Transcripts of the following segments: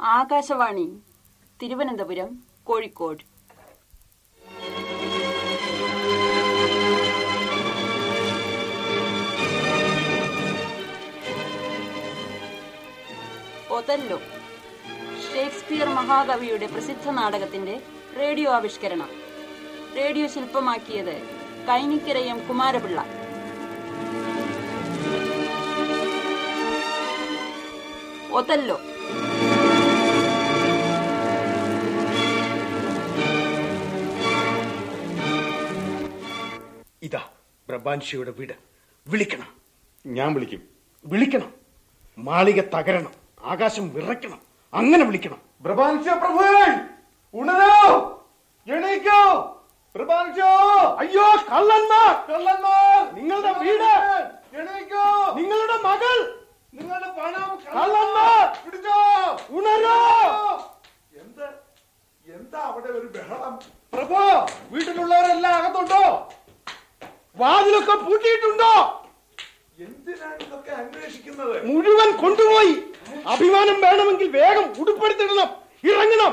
Akashvani Thiruvananthapuram Kozhikode. Othello Shakespeare മഹാകവിയുടെ പ്രസിദ്ധ നാടകത്തിന്റെ റേഡിയോ ആവിഷ്കരണം. റേഡിയോ ശില്പമാക്കിയത് കൈനിക്കരയം കുമാരപിള്ള. ഒതല്ലോ. പ്രഭാൻഷിയുടെ വീട്. വിളിക്കണം. ഞാൻ വിളിക്കും. വിളിക്കണം. മാളിക തകരണം. ആകാശം വിറയ്ക്കണം. അങ്ങനെ വിളിക്കണം. പ്രഭാൻഷ പ്രഭുവേ ഉണരോ? എണീക്കോ? പ്രഭാൻഷോ? അയ്യോ കള്ളന്മാർ! കള്ളന്മാർ! നിങ്ങളുടെ വീട്! എണീക്കോ? നിങ്ങളുടെ മകൾ! നിങ്ങളുടെ പണം കള്ളന്മാർ! പിടിച്ചോ! ഉണരോ? എന്ത്? എന്താ അവിടെ ഒരു ബഹളം? പ്രഭോ വീട്ടിലുള്ളവരെല്ലാം അകത്തുണ്ടോ? വാതിലൊക്കെ പൂട്ടിയിട്ടുണ്ടോ? എന്തിനാണ് ഇതൊക്കെ അന്വേഷിക്കുന്നത്? മുഴുവൻ കൊണ്ടുപോയി. അഭിമാനം വേണമെങ്കിൽ വേഗം ഉടുപ്പെടുത്തിടണം ഇറങ്ങണം.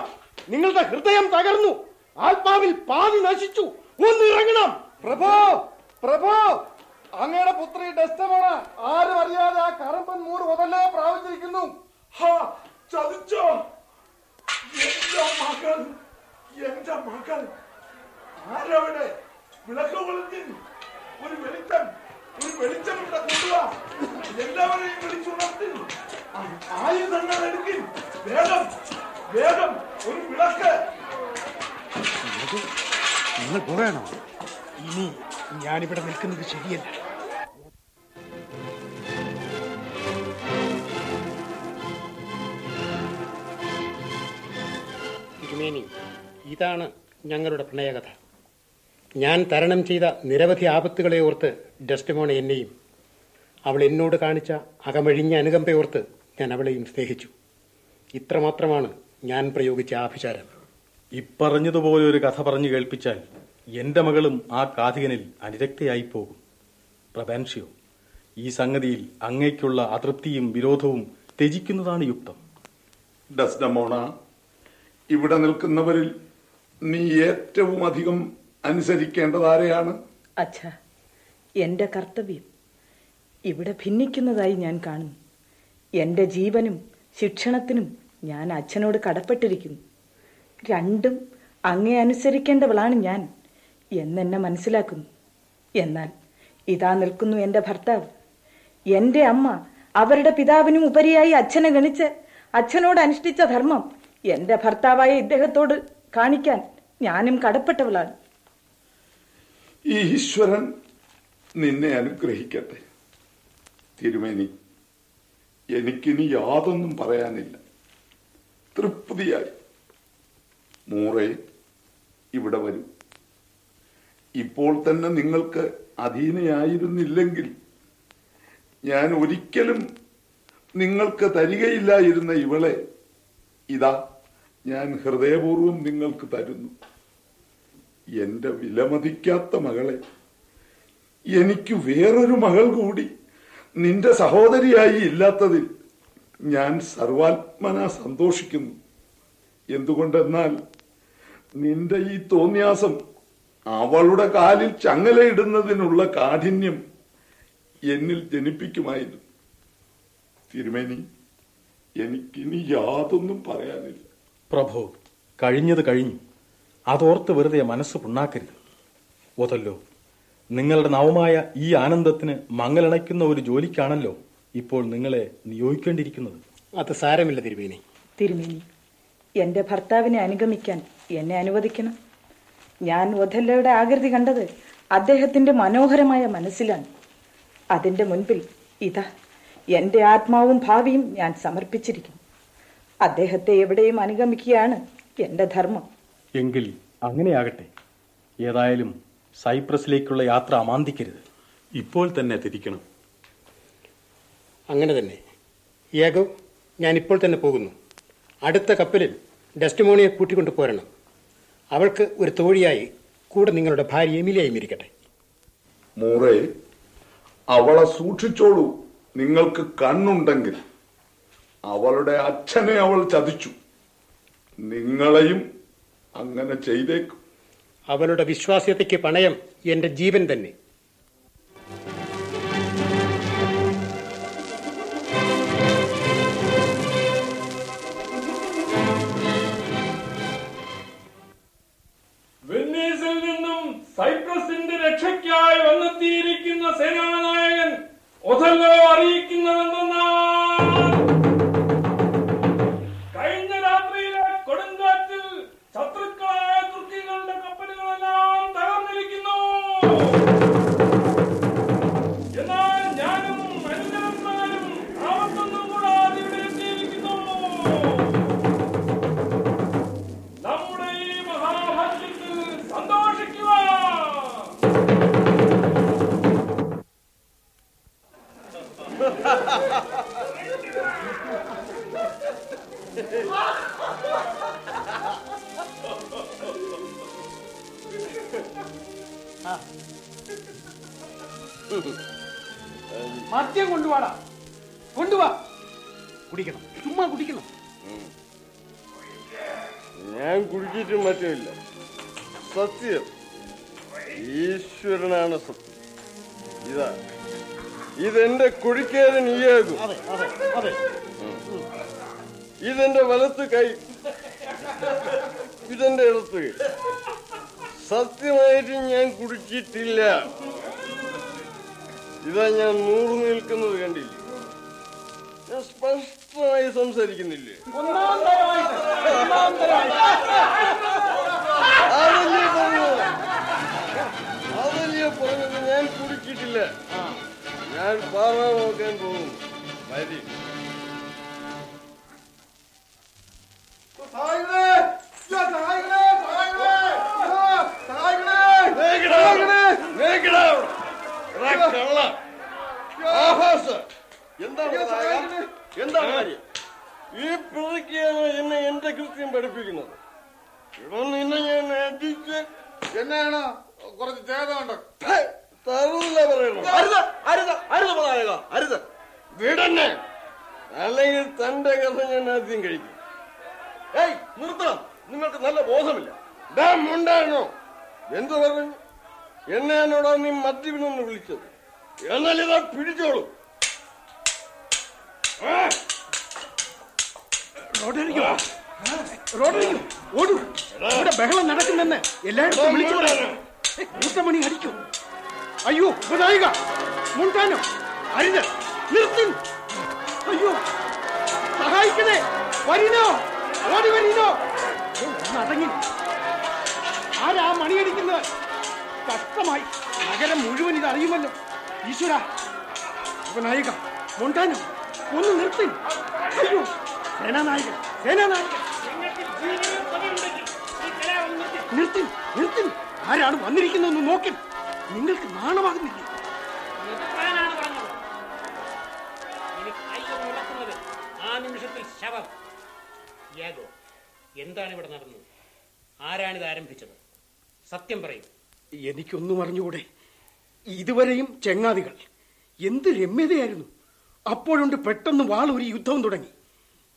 നിങ്ങളുടെ ഹൃദയം തകർന്നു. ആത്മാവിൽ പാതി നശിച്ചു. ഒന്ന് ഇറങ്ങണം. പ്രഭോ പ്രഭോ. അങ്ങയുടെ പുത്രി ഡെസ്റ്റമാണ് ആരും അറിയാതെ ആ കറമ്പൻ മൂട് മുതലേ പ്രാപിച്ചിരിക്കുന്നു ചതിച്ചോ? എന്റെ മകൾ എന്റെ മകൾ ആരവിടെ? വിളക്ക് കൊളുത്തി. ഒരു വെളിച്ചം ഒരു വെളിച്ചം ഇവിടെ കൊണ്ടുവാ? എല്ലാവരെയും വിളിച്ചുണർത്തി ആയുധങ്ങൾ എടുക്കി. വേഗം വേഗം ഒരു വിളക്ക്. നിങ്ങൾ പോകണോ ഇനി ഞാനിവിടെ നിൽക്കുന്നത് ശരിയല്ല. തിരുമേനി ഇതാണ് ഞങ്ങളുടെ പ്രണയകഥ. ഞാൻ തരണം ചെയ്ത നിരവധി ആപത്തുകളെ ഓർത്ത് ഡെസ്റ്റമോണ എന്നെയും അവൾ എന്നോട് കാണിച്ച അകമഴിഞ്ഞ അനുകമ്പയോർത്ത് ഞാൻ അവളെയും സ്നേഹിച്ചു. ഇത്രമാത്രമാണ് ഞാൻ പ്രയോഗിച്ച ആഭിചാരം. ഇപ്പറഞ്ഞതുപോലെ ഒരു കഥ പറഞ്ഞു കേൾപ്പിച്ചാൽ എന്റെ മകളും ആ കാതികനിൽ അനുരക്തയായി പോകും. പ്രബാൻഷിയോ ഈ സംഗതിയിൽ അങ്ങേക്കുള്ള അതൃപ്തിയും വിരോധവും ത്യജിക്കുന്നതാണ് യുക്തം. ഡസ്ഡമോണ ഇവിടെ നിൽക്കുന്നവരിൽ നീ ഏറ്റവും അധികം അനുസരിക്കേണ്ടത് ആരെയാണ്? അച്ഛ എന്റെ കർത്തവ്യം. ഇവിടെ ഭിന്നിക്കുന്നതായി ഞാൻ കാണുന്നു. എന്റെ ജീവനും ശിക്ഷണത്തിനും ഞാൻ അച്ഛനോട് കടപ്പെട്ടിരിക്കുന്നു. രണ്ടും അങ്ങേ അനുസരിക്കേണ്ടവളാണ് ഞാൻ എന്നെന്നെ മനസ്സിലാക്കുന്നു. എന്നാൽ ഇതാ നിൽക്കുന്നു എന്റെ ഭർത്താവ്. എന്റെ അമ്മ അവരുടെ പിതാവിനും ഉപരിയായി അച്ഛനെ ഗണിച്ച് അച്ഛനോട് അനുഷ്ഠിച്ച ധർമ്മം എന്റെ ഭർത്താവായ ഇദ്ദേഹത്തോട് കാണിക്കാൻ ഞാനും കടപ്പെട്ടവളാണ്. ഈ ഈശ്വരൻ നിന്നെ അനുഗ്രഹിക്കട്ടെ. തിരുമേനി എനിക്കിനി യാതൊന്നും പറയാനില്ല. തൃപ്തിയായി. മൂറെ ഇവിടെ വരും. ഇപ്പോൾ തന്നെ നിങ്ങൾക്ക് അധീനയായിരുന്നില്ലെങ്കിൽ ഞാൻ ഒരിക്കലും നിങ്ങൾക്ക് തരികയില്ലായിരുന്ന ഇവളെ ഇതാ ഞാൻ ഹൃദയപൂർവം നിങ്ങൾക്ക് തരുന്നു. എന്റെ വിലമതിക്കാത്ത മകളെ. എനിക്ക് വേറൊരു മകൾ കൂടി നിന്റെ സഹോദരിയായി ഇല്ലാത്തതിൽ ഞാൻ സർവാത്മന സന്തോഷിക്കുന്നു. എന്തുകൊണ്ടെന്നാൽ നിന്റെ ഈ തോന്നിയാസം അവളുടെ കാലിൽ ചങ്ങലയിടുന്നതിനുള്ള കാഠിന്യം എന്നിൽ ജനിപ്പിക്കുമായിരുന്നു. തിരുമേനി എനിക്കിനി യാതൊന്നും പറയാനില്ല. പ്രഭോ കഴിഞ്ഞത് കഴിഞ്ഞു. അതോർത്ത് വെറുതെ മനസ്സ് പുണ്ണാക്കരുത്. ഓതല്ലോ നിങ്ങളുടെ നവമായ ഈ ആനന്ദത്തിന് മങ്ങലണയ്ക്കുന്ന ഒരു ജോലിക്കാണല്ലോ ഇപ്പോൾ നിങ്ങളെ നിയോഗിക്കേണ്ടിയിരിക്കുന്നത്. അത് സാരമില്ല തിരുമേനി. തിരുമേനി എന്റെ ഭർത്താവിനെ അനുഗമിക്കാൻ എന്നെ അനുവദിക്കണം. ഞാൻ ഒഥല്ലയുടെ ആകൃതി കണ്ടത് അദ്ദേഹത്തിന്റെ മനോഹരമായ മനസ്സിലാണ്. അതിന്റെ മുൻപിൽ ഇതാ എന്റെ ആത്മാവും ഭാവിയും ഞാൻ സമർപ്പിച്ചിരിക്കുന്നു. അദ്ദേഹത്തെ എവിടെയും അനുഗമിക്കുകയാണ് എന്റെ ധർമ്മം. എങ്കിൽ അങ്ങനെയാകട്ടെ. ഏതായാലും സൈപ്രസിലേക്കുള്ള യാത്ര അമാന്തിക്കരുത്. ഇപ്പോൾ തന്നെ തിരിക്കണം. അങ്ങനെ തന്നെ. ഏകോ ഞാൻ ഇപ്പോൾ തന്നെ പോകുന്നു. അടുത്ത കപ്പലിൽ ഡെസ്റ്റമോണിയെ കൂട്ടിക്കൊണ്ടു പോരണം. അവൾക്ക് ഒരു തോഴിയായി കൂടെ നിങ്ങളുടെ ഭാര്യ എമിലിയായും ഇരിക്കട്ടെ മൂറെ അവളെ സൂക്ഷിച്ചോളൂ. നിങ്ങൾക്ക് കണ്ണുണ്ടെങ്കിൽ. അവളുടെ അച്ഛനെ അവൾ ചതിച്ചു. നിങ്ങളെയും അങ്ങനെ ചെയ്തേക്കും. അവളുടെ വിശ്വാസ്യതയ്ക്ക് പണയം എന്റെ ജീവൻ തന്നെ. വെന്നീസിൽ നിന്നും സൈപ്രസിന്റെ രക്ഷയ്ക്കായി വന്നെത്തിയിരിക്കുന്ന സേനാനായകൻ ഒഥല്ലോ അറിയിക്കുന്നതെന്നാൽ ഇതെന്റെ വലത്ത് കൈ. ഇതെന്റെ ഇടത്ത്. സത്യമായിട്ട് ഞാൻ കുടിച്ചിട്ടില്ല. ഇതാ ഞാൻ നൂറ് നിൽക്കുന്നത് കണ്ടില്ലേ? ഞാൻ സ്പഷ്ടമായി സംസാരിക്കുന്നില്ലേ? അതല്ലേ പറഞ്ഞത്? ഞാൻ കുടിച്ചിട്ടില്ല. ഞാൻ പാറ നോക്കാൻ പോകുന്നു. മതി എന്താണ് കാര്യം? ഈ പിറക്കിയാണ് എന്നെ എന്റെ കൃത്യം പഠിപ്പിക്കുന്നത്. ഇവിടെ നിന്നെ ഞാൻ അടിച്ച് എന്നാണ് കുറച്ച് ചേതമുണ്ട് ഹേ, തറുതല പറയണം അരുത് അരുത് അരുത് നായക അരുത്. വിടന്നെ. അല്ലെങ്കിൽ തന്റെ കഥ ഞാൻ ആദ്യം കഴിക്കും. ഏയ് നിർത്തണം. നിങ്ങൾക്ക് നല്ല ബോധമില്ല. ഉണ്ടായിരുന്നോ എന്തു പറഞ്ഞു? എന്നെ എന്നോടാ നീ മദ്യപിനെന്ന് വിളിച്ചത്? എന്നാൽ ഇതാ പിടിച്ചോളൂ. ഓടൂ. ഇവിടെ ബഹളം നടക്കുന്നെന്ന് എല്ലായിടത്തും വിളിച്ചു പറയാം. കൂട്ടമണി അടിക്കൂ. അയ്യോ വിനായിക മുണ്ടാനോ? അരുത്. നിർത്തും. അയ്യോ. സഹായിക്കണേ. വരിനോ ഓടി വരിനോ അടങ്ങി ആരാ മണിയടിക്കുന്നത് കഷ്ടമായി. നഗരം മുഴുവൻ ഇത് അറിയുമല്ലോ. ഈശ്വര. നായിക മൊണ്ടാനോ ഒന്ന് നിർത്തി. അയ്യോ സേനാനായകൻ സേനാനായകൻ നിർത്തി നിർത്തി. ആരാണ് വന്നിരിക്കുന്നതെന്ന് നോക്കി. നിങ്ങൾക്ക് നാണമാകുന്നില്ല? യാഗോ എന്താണ് ഇവിടെ നടന്നത് ആരാണിത് ആരംഭിച്ചത്? സത്യം പറയും. എനിക്കൊന്നും അറിഞ്ഞുകൂടെ. ഇതുവരെയും ചെങ്ങാതികൾ എന്ത് രമ്യതയായിരുന്നു? അപ്പോഴുണ്ട് പെട്ടെന്ന് വാളൊരു യുദ്ധം തുടങ്ങി.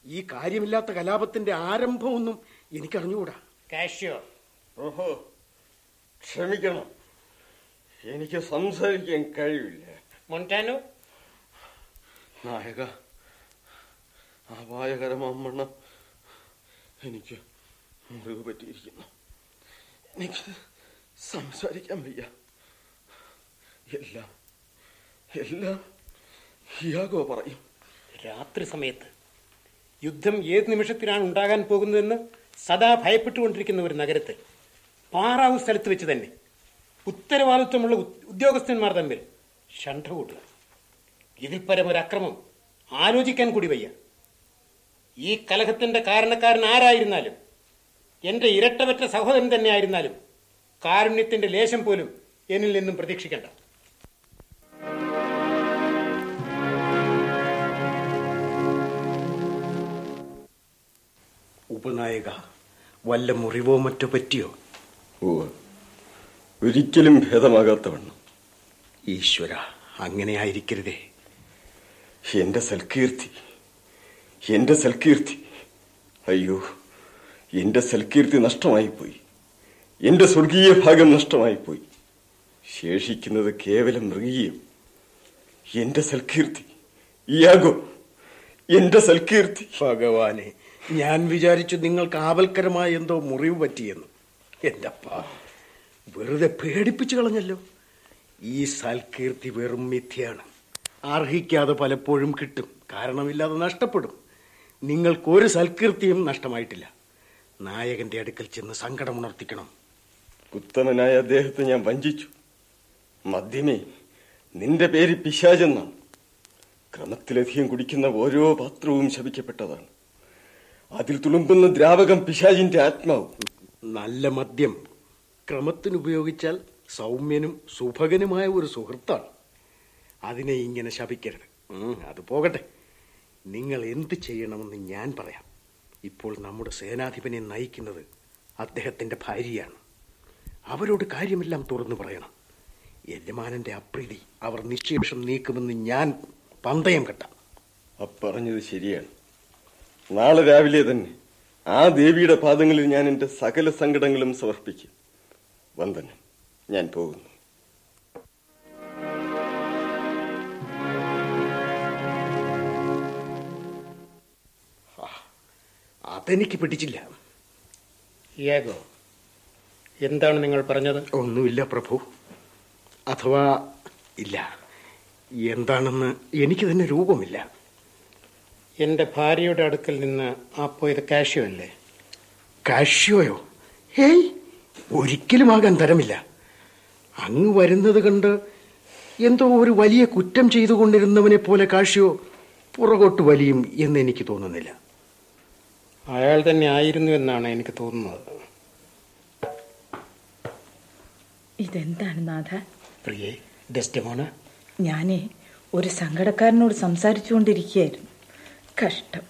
ഈ കാര്യമില്ലാത്ത കലാപത്തിന്റെ ആരംഭമൊന്നും എനിക്കറിഞ്ഞുകൂടാ. കാഷ്യോ ഓഹോ ക്ഷമിക്കണം. എനിക്ക് സംസാരിക്കാൻ കഴിയില്ല മൊണ്ടാനോ നായക അപായകരമാവണ്ണം എനിക്ക് മുറിവ് പറ്റിയിരിക്കുന്നു എനിക്ക് സംസാരിക്കാൻ വയ്യ. എല്ലാം എല്ലാം ഹിയാഗോ പറയും. രാത്രി സമയത്ത് യുദ്ധം ഏത് നിമിഷത്തിലാണ് ഉണ്ടാകാൻ പോകുന്നതെന്ന് സദാ ഭയപ്പെട്ടുകൊണ്ടിരിക്കുന്ന ഒരു നഗരത്തിൽ പാറാവ് സ്ഥലത്ത് വെച്ച് തന്നെ ഉത്തരവാദിത്വമുള്ള ഉദ്യോഗസ്ഥന്മാർ തമ്മിൽ ഷണ്ഠ കൂട്ടുക ഇതിൽ ഒരു അക്രമം ആലോചിക്കാൻ കൂടി വയ്യ. ഈ കലഹത്തിന്റെ കാരണക്കാരൻ ആരായിരുന്നാലും എന്റെ ഇരട്ടവറ്റ സഹോദരൻ തന്നെ ആയിരുന്നാലും കാരുണ്യത്തിന്റെ ലേശം പോലും എന്നിൽ നിന്നും പ്രതീക്ഷിക്കേണ്ട. ഉപനായക വല്ല മുറിവോ മറ്റോ പറ്റിയോ? ഓ ഒരിക്കലും ഭേദമാകാത്തവണ്ണം. ഈശ്വര അങ്ങനെ ആയിരിക്കരുതേ എന്റെ സൽകീർത്തി എന്റെ സൽകീർത്തി. അയ്യോ എന്റെ സൽകീർത്തി നഷ്ടമായിപ്പോയി. എന്റെ സ്വർഗീയ ഭാഗം നഷ്ടമായി പോയി ശേഷിക്കുന്നത് കേവലം മൃഗീയം. എന്റെ സൽകീർത്തി. യാഗോ എന്റെ സൽകീർത്തി. ഭഗവാനെ ഞാൻ വിചാരിച്ചു നിങ്ങൾക്ക് ആപൽക്കരമായ എന്തോ മുറിവ് പറ്റിയെന്ന്. എന്റെ അപ്പ വെറുതെ പേടിപ്പിച്ചു കളഞ്ഞല്ലോ. ഈ സൽകീർത്തി വെറും മിഥ്യയാണ്. അർഹിക്കാതെ പലപ്പോഴും കിട്ടും. കാരണമില്ലാതെ നഷ്ടപ്പെടും. നിങ്ങൾക്ക് ഒരു സൽകീർത്തിയും നഷ്ടമായിട്ടില്ല. നായകന്റെ അടുക്കൽ ചെന്ന് സങ്കടമുണർത്തിക്കണം ഉത്തമനായ അദ്ദേഹത്തെ ഞാൻ വഞ്ചിച്ചു. മദ്യമേ നിന്റെ പേര് പിശാചെന്നാണ്. ക്രമത്തിലധികം കുടിക്കുന്ന ഓരോ പാത്രവും ശപിക്കപ്പെട്ടതാണ്. അതിൽ തുളുമ്പുന്ന ദ്രാവകം പിശാചിന്റെ ആത്മാവ്. നല്ല മദ്യം. ക്രമത്തിന് ഉപയോഗിച്ചാൽ സൗമ്യനും സുഭകനുമായ ഒരു സുഹൃത്താണ്. അതിനെ ഇങ്ങനെ ശപിക്കരുത്. അത് പോകട്ടെ. നിങ്ങൾ എന്ത് ചെയ്യണമെന്ന് ഞാൻ പറയാം. ഇപ്പോൾ നമ്മുടെ സേനാധിപനെ നയിക്കുന്നത് അദ്ദേഹത്തിന്റെ ഭാര്യയാണ്. അവരോട് കാര്യമെല്ലാം തുറന്നു പറയണം. യജമാനന്റെ അപ്രീതി അവർ നിശ്ചയപക്ഷം നീക്കുമെന്ന് ഞാൻ പന്തയം കെട്ടാം. അപ്പറഞ്ഞത് ശരിയാണ്. നാളെ രാവിലെ തന്നെ ആ ദേവിയുടെ പാദങ്ങളിൽ ഞാൻ എന്റെ സകല സങ്കടങ്ങളും സമർപ്പിക്കും. വന്ദനം. ഞാൻ പോകുന്നു. അതെനിക്ക് പിടിച്ചില്ല. ഏകോ എന്താണ് നിങ്ങൾ പറഞ്ഞത്? ഒന്നുമില്ല പ്രഭു. അഥവാ ഇല്ല. എന്താണെന്ന് എനിക്ക് തന്നെ രൂപമില്ല. എന്റെ ഭാര്യയുടെ അടുക്കൽ നിന്ന് ആ പോയത് കാഷ്യോ അല്ലേ? കാഷ്യോയോ? ഏയ് ഒരിക്കലും ആകാൻ തരമില്ല. അങ്ങ് വരുന്നത് കണ്ട് എന്തോ ഒരു വലിയ കുറ്റം ചെയ്തുകൊണ്ടിരുന്നവനെ പോലെ കാഷ്യോ പുറകോട്ട് വലിയും എന്ന് എനിക്ക് തോന്നുന്നില്ല. അയാൾ തന്നെ ആയിരുന്നു എന്നാണ് എനിക്ക് തോന്നുന്നത്. ഇതെന്താണ് നാഥ? പ്രിയേ ഡെസ്റ്റമോണ് ഞാനേ ഒരു സങ്കടക്കാരനോട് സംസാരിച്ചുകൊണ്ടിരിക്കുകയായിരുന്നു. കഷ്ടം.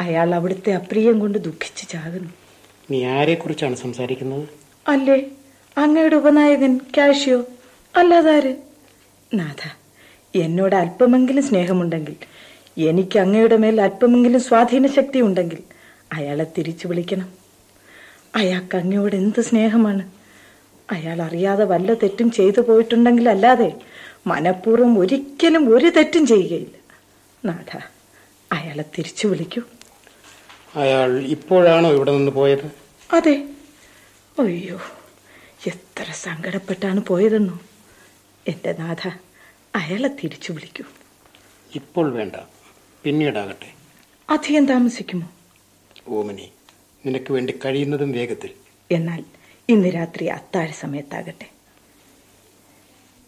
അയാൾ അവിടുത്തെ അപ്രിയം കൊണ്ട് ദുഃഖിച്ച് ചാകുന്നു. നീ ആരെ കുറിച്ചാണ് സംസാരിക്കുന്നത്? അല്ലേ? അങ്ങയുടെ ഉപനായകൻ കാഷ്യോ? അല്ലാതാര് നാഥ എന്നോട് അല്പമെങ്കിലും സ്നേഹമുണ്ടെങ്കിൽ എനിക്ക് അങ്ങയുടെ മേൽ അല്പമെങ്കിലും സ്വാധീന ശക്തി ഉണ്ടെങ്കിൽ അയാളെ തിരിച്ചു വിളിക്കണം. അയാൾക്ക് അങ്ങയോട് എന്ത് സ്നേഹമാണ്? അയാൾ അറിയാതെ വല്ല തെറ്റും ചെയ്തു പോയിട്ടുണ്ടെങ്കിൽ അല്ലാതെ മനഃപൂർവം ഒരിക്കലും ഒരു തെറ്റും ചെയ്യുകയില്ല. നാഥ അയാളെ തിരിച്ചു വിളിക്കൂ. അയാൾ ഇപ്പോഴാണോ ഇവിടെ നിന്ന് പോയത്? അതെ. അയ്യോ എത്ര സങ്കടപ്പെട്ടാണ് പോയതെന്നോ. എന്റെ നാഥ അയാളെ തിരിച്ചു വിളിക്കൂ. ഇപ്പോൾ വേണ്ട. പിന്നീടാകട്ടെ. അധികം താമസിക്കുമോ? ഓമനി നിനക്ക് വേണ്ടി കഴിയുന്നതും വേഗത്തിൽ. എന്നാൽ ഇന്ന് രാത്രി അത്താഴ സമയത്താകട്ടെ.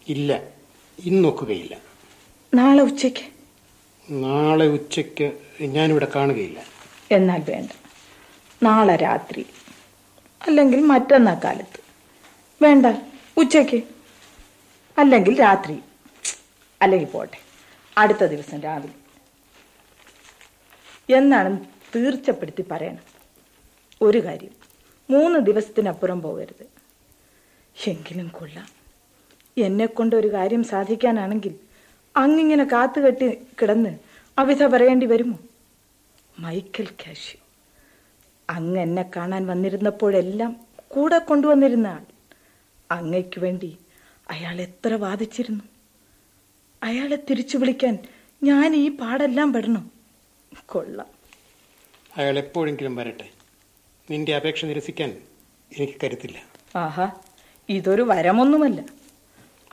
ഇല്ല ഇന്നൊക്കുകയില്ല നാളെ ഉച്ചയ്ക്ക്? നാളെ ഉച്ചയ്ക്ക് ഞാനിവിടെ കാണുകയില്ല. എന്നാൽ വേണ്ട. നാളെ രാത്രി അല്ലെങ്കിൽ മറ്റന്നാ കാലത്ത്. വേണ്ട ഉച്ചയ്ക്ക്. അല്ലെങ്കിൽ രാത്രി. അല്ലെങ്കിൽ പോട്ടെ അടുത്ത ദിവസം രാവിലെ. എന്നാണ് തീർച്ചപ്പെടുത്തി പറയണം. ഒരു കാര്യം മൂന്ന് ദിവസത്തിനപ്പുറം പോകരുത്. എങ്കിലും കൊള്ളാം. എന്നെ കൊണ്ടൊരു ഒരു കാര്യം സാധിക്കാനാണെങ്കിൽ അങ്ങിങ്ങനെ കാത്തുകെട്ടി കിടന്ന് അവിധ പറയേണ്ടി വരുമോ? മൈക്കൽ കാഷ്യു അങ്ങ് എന്നെ കാണാൻ വന്നിരുന്നപ്പോഴെല്ലാം കൂടെ കൊണ്ടുവന്നിരുന്ന ആൾ. അങ്ങയ്ക്ക് വേണ്ടി അയാൾ എത്ര വാദിച്ചിരുന്നു? അയാളെ തിരിച്ചു വിളിക്കാൻ ഞാൻ ഈ പാടെല്ലാം പെടണം? കൊള്ളാം. അയാൾ എപ്പോഴെങ്കിലും വരട്ടെ. നിന്റെ അപേക്ഷ നിരസിക്കാൻ എനിക്ക് കരുത്തില്ല. ആഹാ ഇതൊരു വരമൊന്നുമല്ല.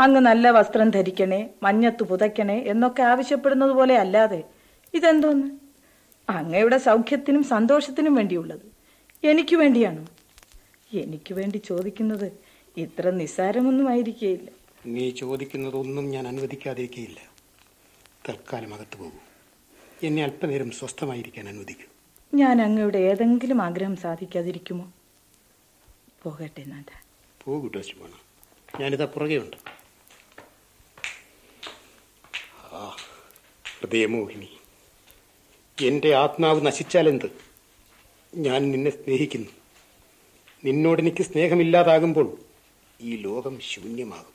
അങ്ങ് നല്ല വസ്ത്രം ധരിക്കണേ മഞ്ഞത്ത് പുതയ്ക്കണേ എന്നൊക്കെ ആവശ്യപ്പെടുന്നത് പോലെ അല്ലാതെ ഇതെന്തോന്ന്? അങ്ങയുടെ സൗഖ്യത്തിനും സന്തോഷത്തിനും വേണ്ടിയുള്ളത് എനിക്ക് വേണ്ടിയാണ്? എനിക്ക് വേണ്ടി ചോദിക്കുന്നത് ഇത്ര നിസ്സാരമൊന്നും ആയിരിക്കുകയില്ല നീ ചോദിക്കുന്നതൊന്നും ഞാൻ അനുവദിക്കാതിരിക്കുകയില്ല തൽക്കാലം അകത്ത് പോകൂ. എന്നെ അല്പനേരം സ്വസ്ഥമായിരിക്കാൻ അനുവദിക്കൂ. ഞാൻ അങ്ങയുടെ ഏതെങ്കിലും ആഗ്രഹം സാധിക്കാതിരിക്കുമോ? പോകട്ടെ നാഥ. പോകട്ടെ ഡോസ്റ്റുമാണ് ഞാനിതാ പുറകെയുണ്ട് ആ ഹൃദയമോഹിനി. എന്റെ ആത്മാവ് നശിച്ചാലെന്ത്? ഞാൻ നിന്നെ സ്നേഹിക്കുന്നു. നിന്നോട് എനിക്ക് സ്നേഹമില്ലാതാകുമ്പോൾ ഈ ലോകം ശൂന്യമാകും.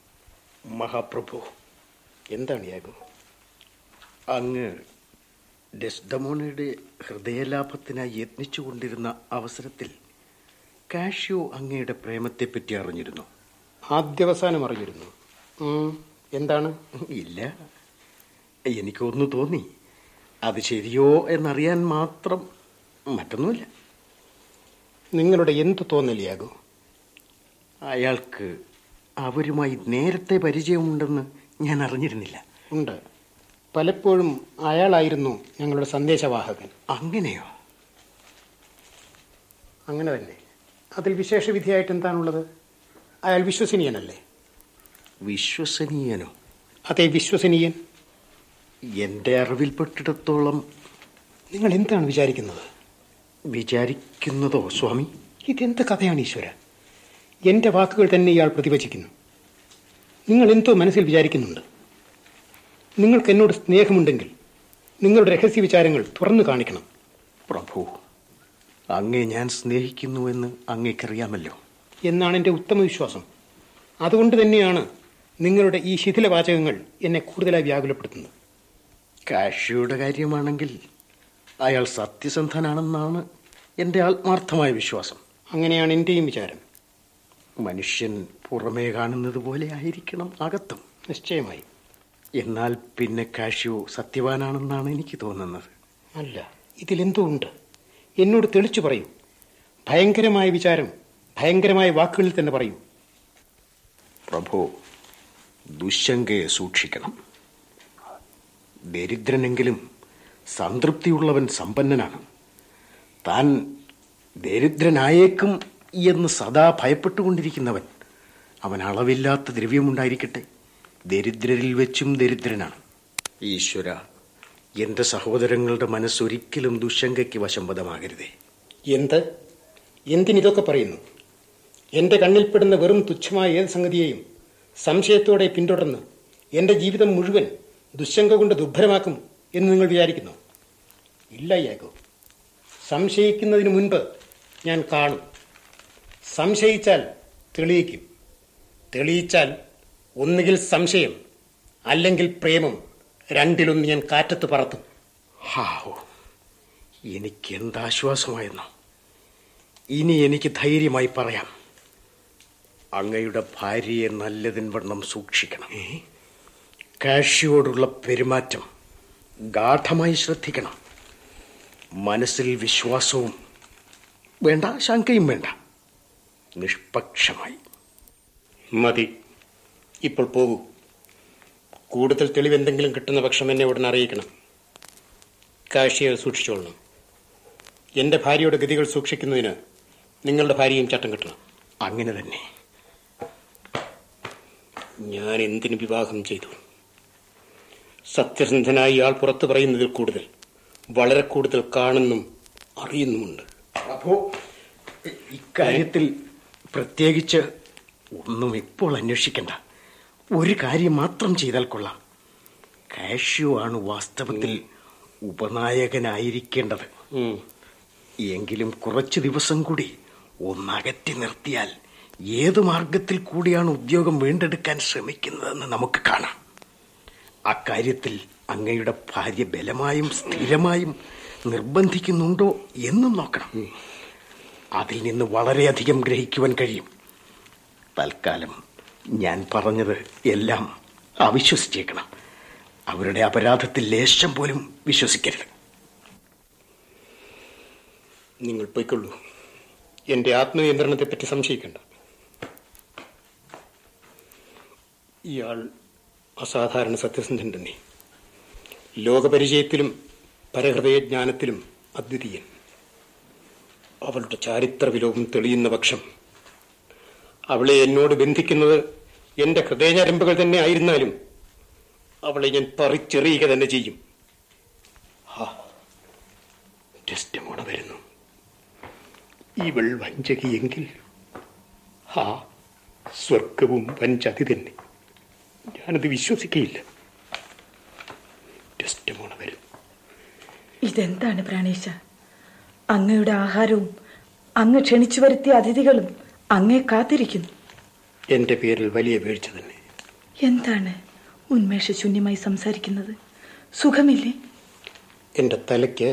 മഹാപ്രഭു എന്താണ് യാഗം അങ്ങ് ഡെസ്ഡമോണയുടെ ഹൃദയലാഭത്തിനായി യത്നിച്ചുകൊണ്ടിരുന്ന അവസരത്തിൽ കാഷ്യോ അങ്ങയുടെ പ്രേമത്തെപ്പറ്റി അറിഞ്ഞിരുന്നു. ആദ്യവസാനം അറിഞ്ഞിരുന്നു. എന്താണ്? ഇല്ല. എനിക്കൊന്നു തോന്നി. അത് ശരിയോ എന്നറിയാൻ മാത്രം മറ്റൊന്നുമില്ല. നിങ്ങളുടെ എന്ത് തോന്നലിയാകൂ? അയാൾക്ക് അവരുമായി നേരത്തെ പരിചയമുണ്ടെന്ന് ഞാൻ അറിഞ്ഞിരുന്നില്ല. ഉണ്ട്. പലപ്പോഴും അയാളായിരുന്നു ഞങ്ങളുടെ സന്ദേശവാഹകൻ. അങ്ങനെയോ? അങ്ങനെ തന്നെ. അതിൽ വിശേഷവിധിയായിട്ട് എന്താണുള്ളത്? അയാൾ വിശ്വസനീയനല്ലേ? വിശ്വസനീയനോ? അതെ വിശ്വസനീയൻ. എന്റെ അറിവിൽപ്പെട്ടിടത്തോളം നിങ്ങൾ എന്താണ് വിചാരിക്കുന്നത്? വിചാരിക്കുന്നതോ സ്വാമി? ഇതെന്ത് കഥയാണ് ഈശ്വര? എന്റെ വാക്കുകൾ തന്നെ ഇയാൾ പ്രതിവചിക്കുന്നു. നിങ്ങൾ എന്തോ മനസ്സിൽ വിചാരിക്കുന്നുണ്ട്. നിങ്ങൾക്ക് എന്നോട് സ്നേഹമുണ്ടെങ്കിൽ നിങ്ങളുടെ രഹസ്യ വിചാരങ്ങൾ തുറന്നു കാണിക്കണം. പ്രഭു അങ്ങേ ഞാൻ സ്നേഹിക്കുന്നു എന്ന് അങ്ങേക്കറിയാമല്ലോ എന്നാണ് എന്റെ ഉത്തമ വിശ്വാസം. അതുകൊണ്ട് തന്നെയാണ് നിങ്ങളുടെ ഈ ശിഥില വാചകങ്ങൾ എന്നെ കൂടുതലായി വ്യാകുലപ്പെടുത്തുന്നത്. കാഷിയുടെ കാര്യമാണെങ്കിൽ അയാൾ സത്യസന്ധനാണെന്നാണ് എന്റെ ആത്മാർത്ഥമായ വിശ്വാസം. അങ്ങനെയാണ് എന്റെയും വിചാരം. മനുഷ്യൻ പുറമേ കാണുന്നത് പോലെ ആയിരിക്കണം അകത്തും. നിശ്ചയമായി. എന്നാൽ പിന്നെ കാഷ്യു സത്യവാനാണെന്നാണ് എനിക്ക് തോന്നുന്നത്. അല്ല ഇതിലെന്തോ ഉണ്ട് എന്നോട് തെളിച്ചു പറയൂ. ഭയങ്കരമായ വിചാരം ഭയങ്കരമായ വാക്കുകളിൽ തന്നെ പറയൂ. പ്രഭു ദുശങ്കയെ സൂക്ഷിക്കണം. ദരിദ്രനെങ്കിലും സംതൃപ്തിയുള്ളവൻ സമ്പന്നനാണ്. താൻ ദരിദ്രനായേക്കും എന്ന് സദാ ഭയപ്പെട്ടുകൊണ്ടിരിക്കുന്നവൻ. അവൻ അളവില്ലാത്ത ദ്രവ്യമുണ്ടായിരിക്കട്ടെ. ദരിദ്രരിൽ വെച്ചും ദരിദ്രനാണ്. ഈശ്വര എന്റെ സഹോദരങ്ങളുടെ മനസ്സൊരിക്കലും ദുശങ്കയ്ക്ക് വശംവദമാകരുതേ. എന്ത്? എന്തിനിതൊക്കെ പറയുന്നു? എന്റെ കണ്ണിൽപ്പെടുന്ന വെറും തുച്ഛമായ ഏത് സംഗതിയെയും സംശയത്തോടെ പിന്തുടർന്ന് എന്റെ ജീവിതം മുഴുവൻ ദുശങ്ക കൊണ്ട് ദുർഭരമാക്കും എന്ന് നിങ്ങൾ വിചാരിക്കുന്നു? ഇല്ല യാഗോ. സംശയിക്കുന്നതിന് മുൻപ് ഞാൻ കാണും. സംശയിച്ചാൽ തെളിയിക്കും. തെളിയിച്ചാൽ ഒന്നുകിൽ സംശയം അല്ലെങ്കിൽ പ്രേമം രണ്ടിലൊന്ന് ഞാൻ കാറ്റത്ത് പറത്തും. ഹാവോ എനിക്ക് എന്താശ്വാസമായിരുന്നു ഇനി എനിക്ക് ധൈര്യമായി പറയാം. അങ്ങയുടെ ഭാര്യയെ നല്ലതിൻ വണ്ണം സൂക്ഷിക്കണം. കാഷിയോടുള്ള പെരുമാറ്റം ഗാഠമായി ശ്രദ്ധിക്കണം. മനസ്സിൽ വിശ്വാസവും വേണ്ട ശങ്കയും വേണ്ട. നിഷ്പക്ഷമായി. മതി. ഇപ്പോൾ പോകൂ. കൂടുതൽ തെളിവ് എന്തെങ്കിലും കിട്ടുന്ന പക്ഷം എന്നെ ഉടൻ അറിയിക്കണം. കാശിയെ സൂക്ഷിച്ചോളണം. എന്റെ ഭാര്യയുടെ ഗതികൾ സൂക്ഷിക്കുന്നതിന് നിങ്ങളുടെ ഭാര്യയും ചട്ടം കിട്ടണം. അങ്ങനെ തന്നെ. ഞാൻ എന്തിനു വിവാഹം ചെയ്തു? സത്യസന്ധനായി ആൾ പുറത്തു പറയുന്നതിൽ കൂടുതൽ വളരെ കൂടുതൽ കാണുന്നും അറിയുന്നുമുണ്ട്. അപ്പോ ഇക്കാര്യത്തിൽ പ്രത്യേകിച്ച് ഒന്നും ഇപ്പോൾ അന്വേഷിക്കണ്ട. ഒരു കാര്യം മാത്രം ചെയ്താൽ കൊള്ളാം. കാഷ്യു ആണ് വാസ്തവത്തിൽ ഉപനായകനായിരിക്കേണ്ടത്. എങ്കിലും കുറച്ചു ദിവസം കൂടി ഒന്നകറ്റി നിർത്തിയാൽ ഏത് മാർഗത്തിൽ കൂടിയാണ് ഉദ്യോഗം വീണ്ടെടുക്കാൻ ശ്രമിക്കുന്നതെന്ന് നമുക്ക് കാണാം. അക്കാര്യത്തിൽ അങ്ങയുടെ ഭാര്യ ബലമായും സ്ഥിരമായും നിർബന്ധിക്കുന്നുണ്ടോ എന്നും നോക്കണം. അതിൽ നിന്ന് വളരെയധികം ഗ്രഹിക്കുവാൻ കഴിയും. തൽക്കാലം ഞാൻ പറഞ്ഞത് എല്ലാം അവിശ്വസിച്ചേക്കണം. അവരുടെ അപരാധത്തിൽ ലേശം പോലും വിശ്വസിക്കരുത്. നിങ്ങൾ പോയിക്കൊള്ളൂ. എന്റെ ആത്മനിയന്ത്രണത്തെപ്പറ്റി സംശയിക്കണ്ട. ഇയാൾ അസാധാരണ സത്യസന്ധൻ തന്നെ. ലോകപരിചയത്തിലും പരഹൃദയജ്ഞാനത്തിലും അദ്വിതീയൻ. അവളുടെ ചാരിത്ര വിലോപം തെളിയുന്ന പക്ഷം അവളെ എന്നോട് ബന്ധിക്കുന്നത് എന്റെ ഹൃദയഞരമ്പുകൾ തന്നെ ആയിരുന്നാലും അവളെ ഞാൻ പറിച്ചെറിയുക തന്നെ ചെയ്യും. ടെസ്റ്റമോണ വരുന്നു. ഇവൾ വഞ്ചകിയെങ്കിൽ ഹാ സ്വർഗവും വഞ്ചതി തന്നെ. ഞാനത് വിശ്വസിക്കയില്ല. ടെസ്റ്റമോണ വരും. ഇതെന്താണ് പ്രാണേശ? അങ്ങയുടെ ആഹാരവും അങ്ങ് ക്ഷണിച്ചു വരുത്തിയ അതിഥികളും അങ്ങേ കാത്തിരിക്കുന്നു. എന്റെ പേരിൽ വലിയ വീഴ്ച തന്നെ. എന്താണ് ഉന്മേഷശൂന്യമായി സംസാരിക്കുന്നത്? സുഖമില്ലേ? എന്റെ തലയ്ക്ക്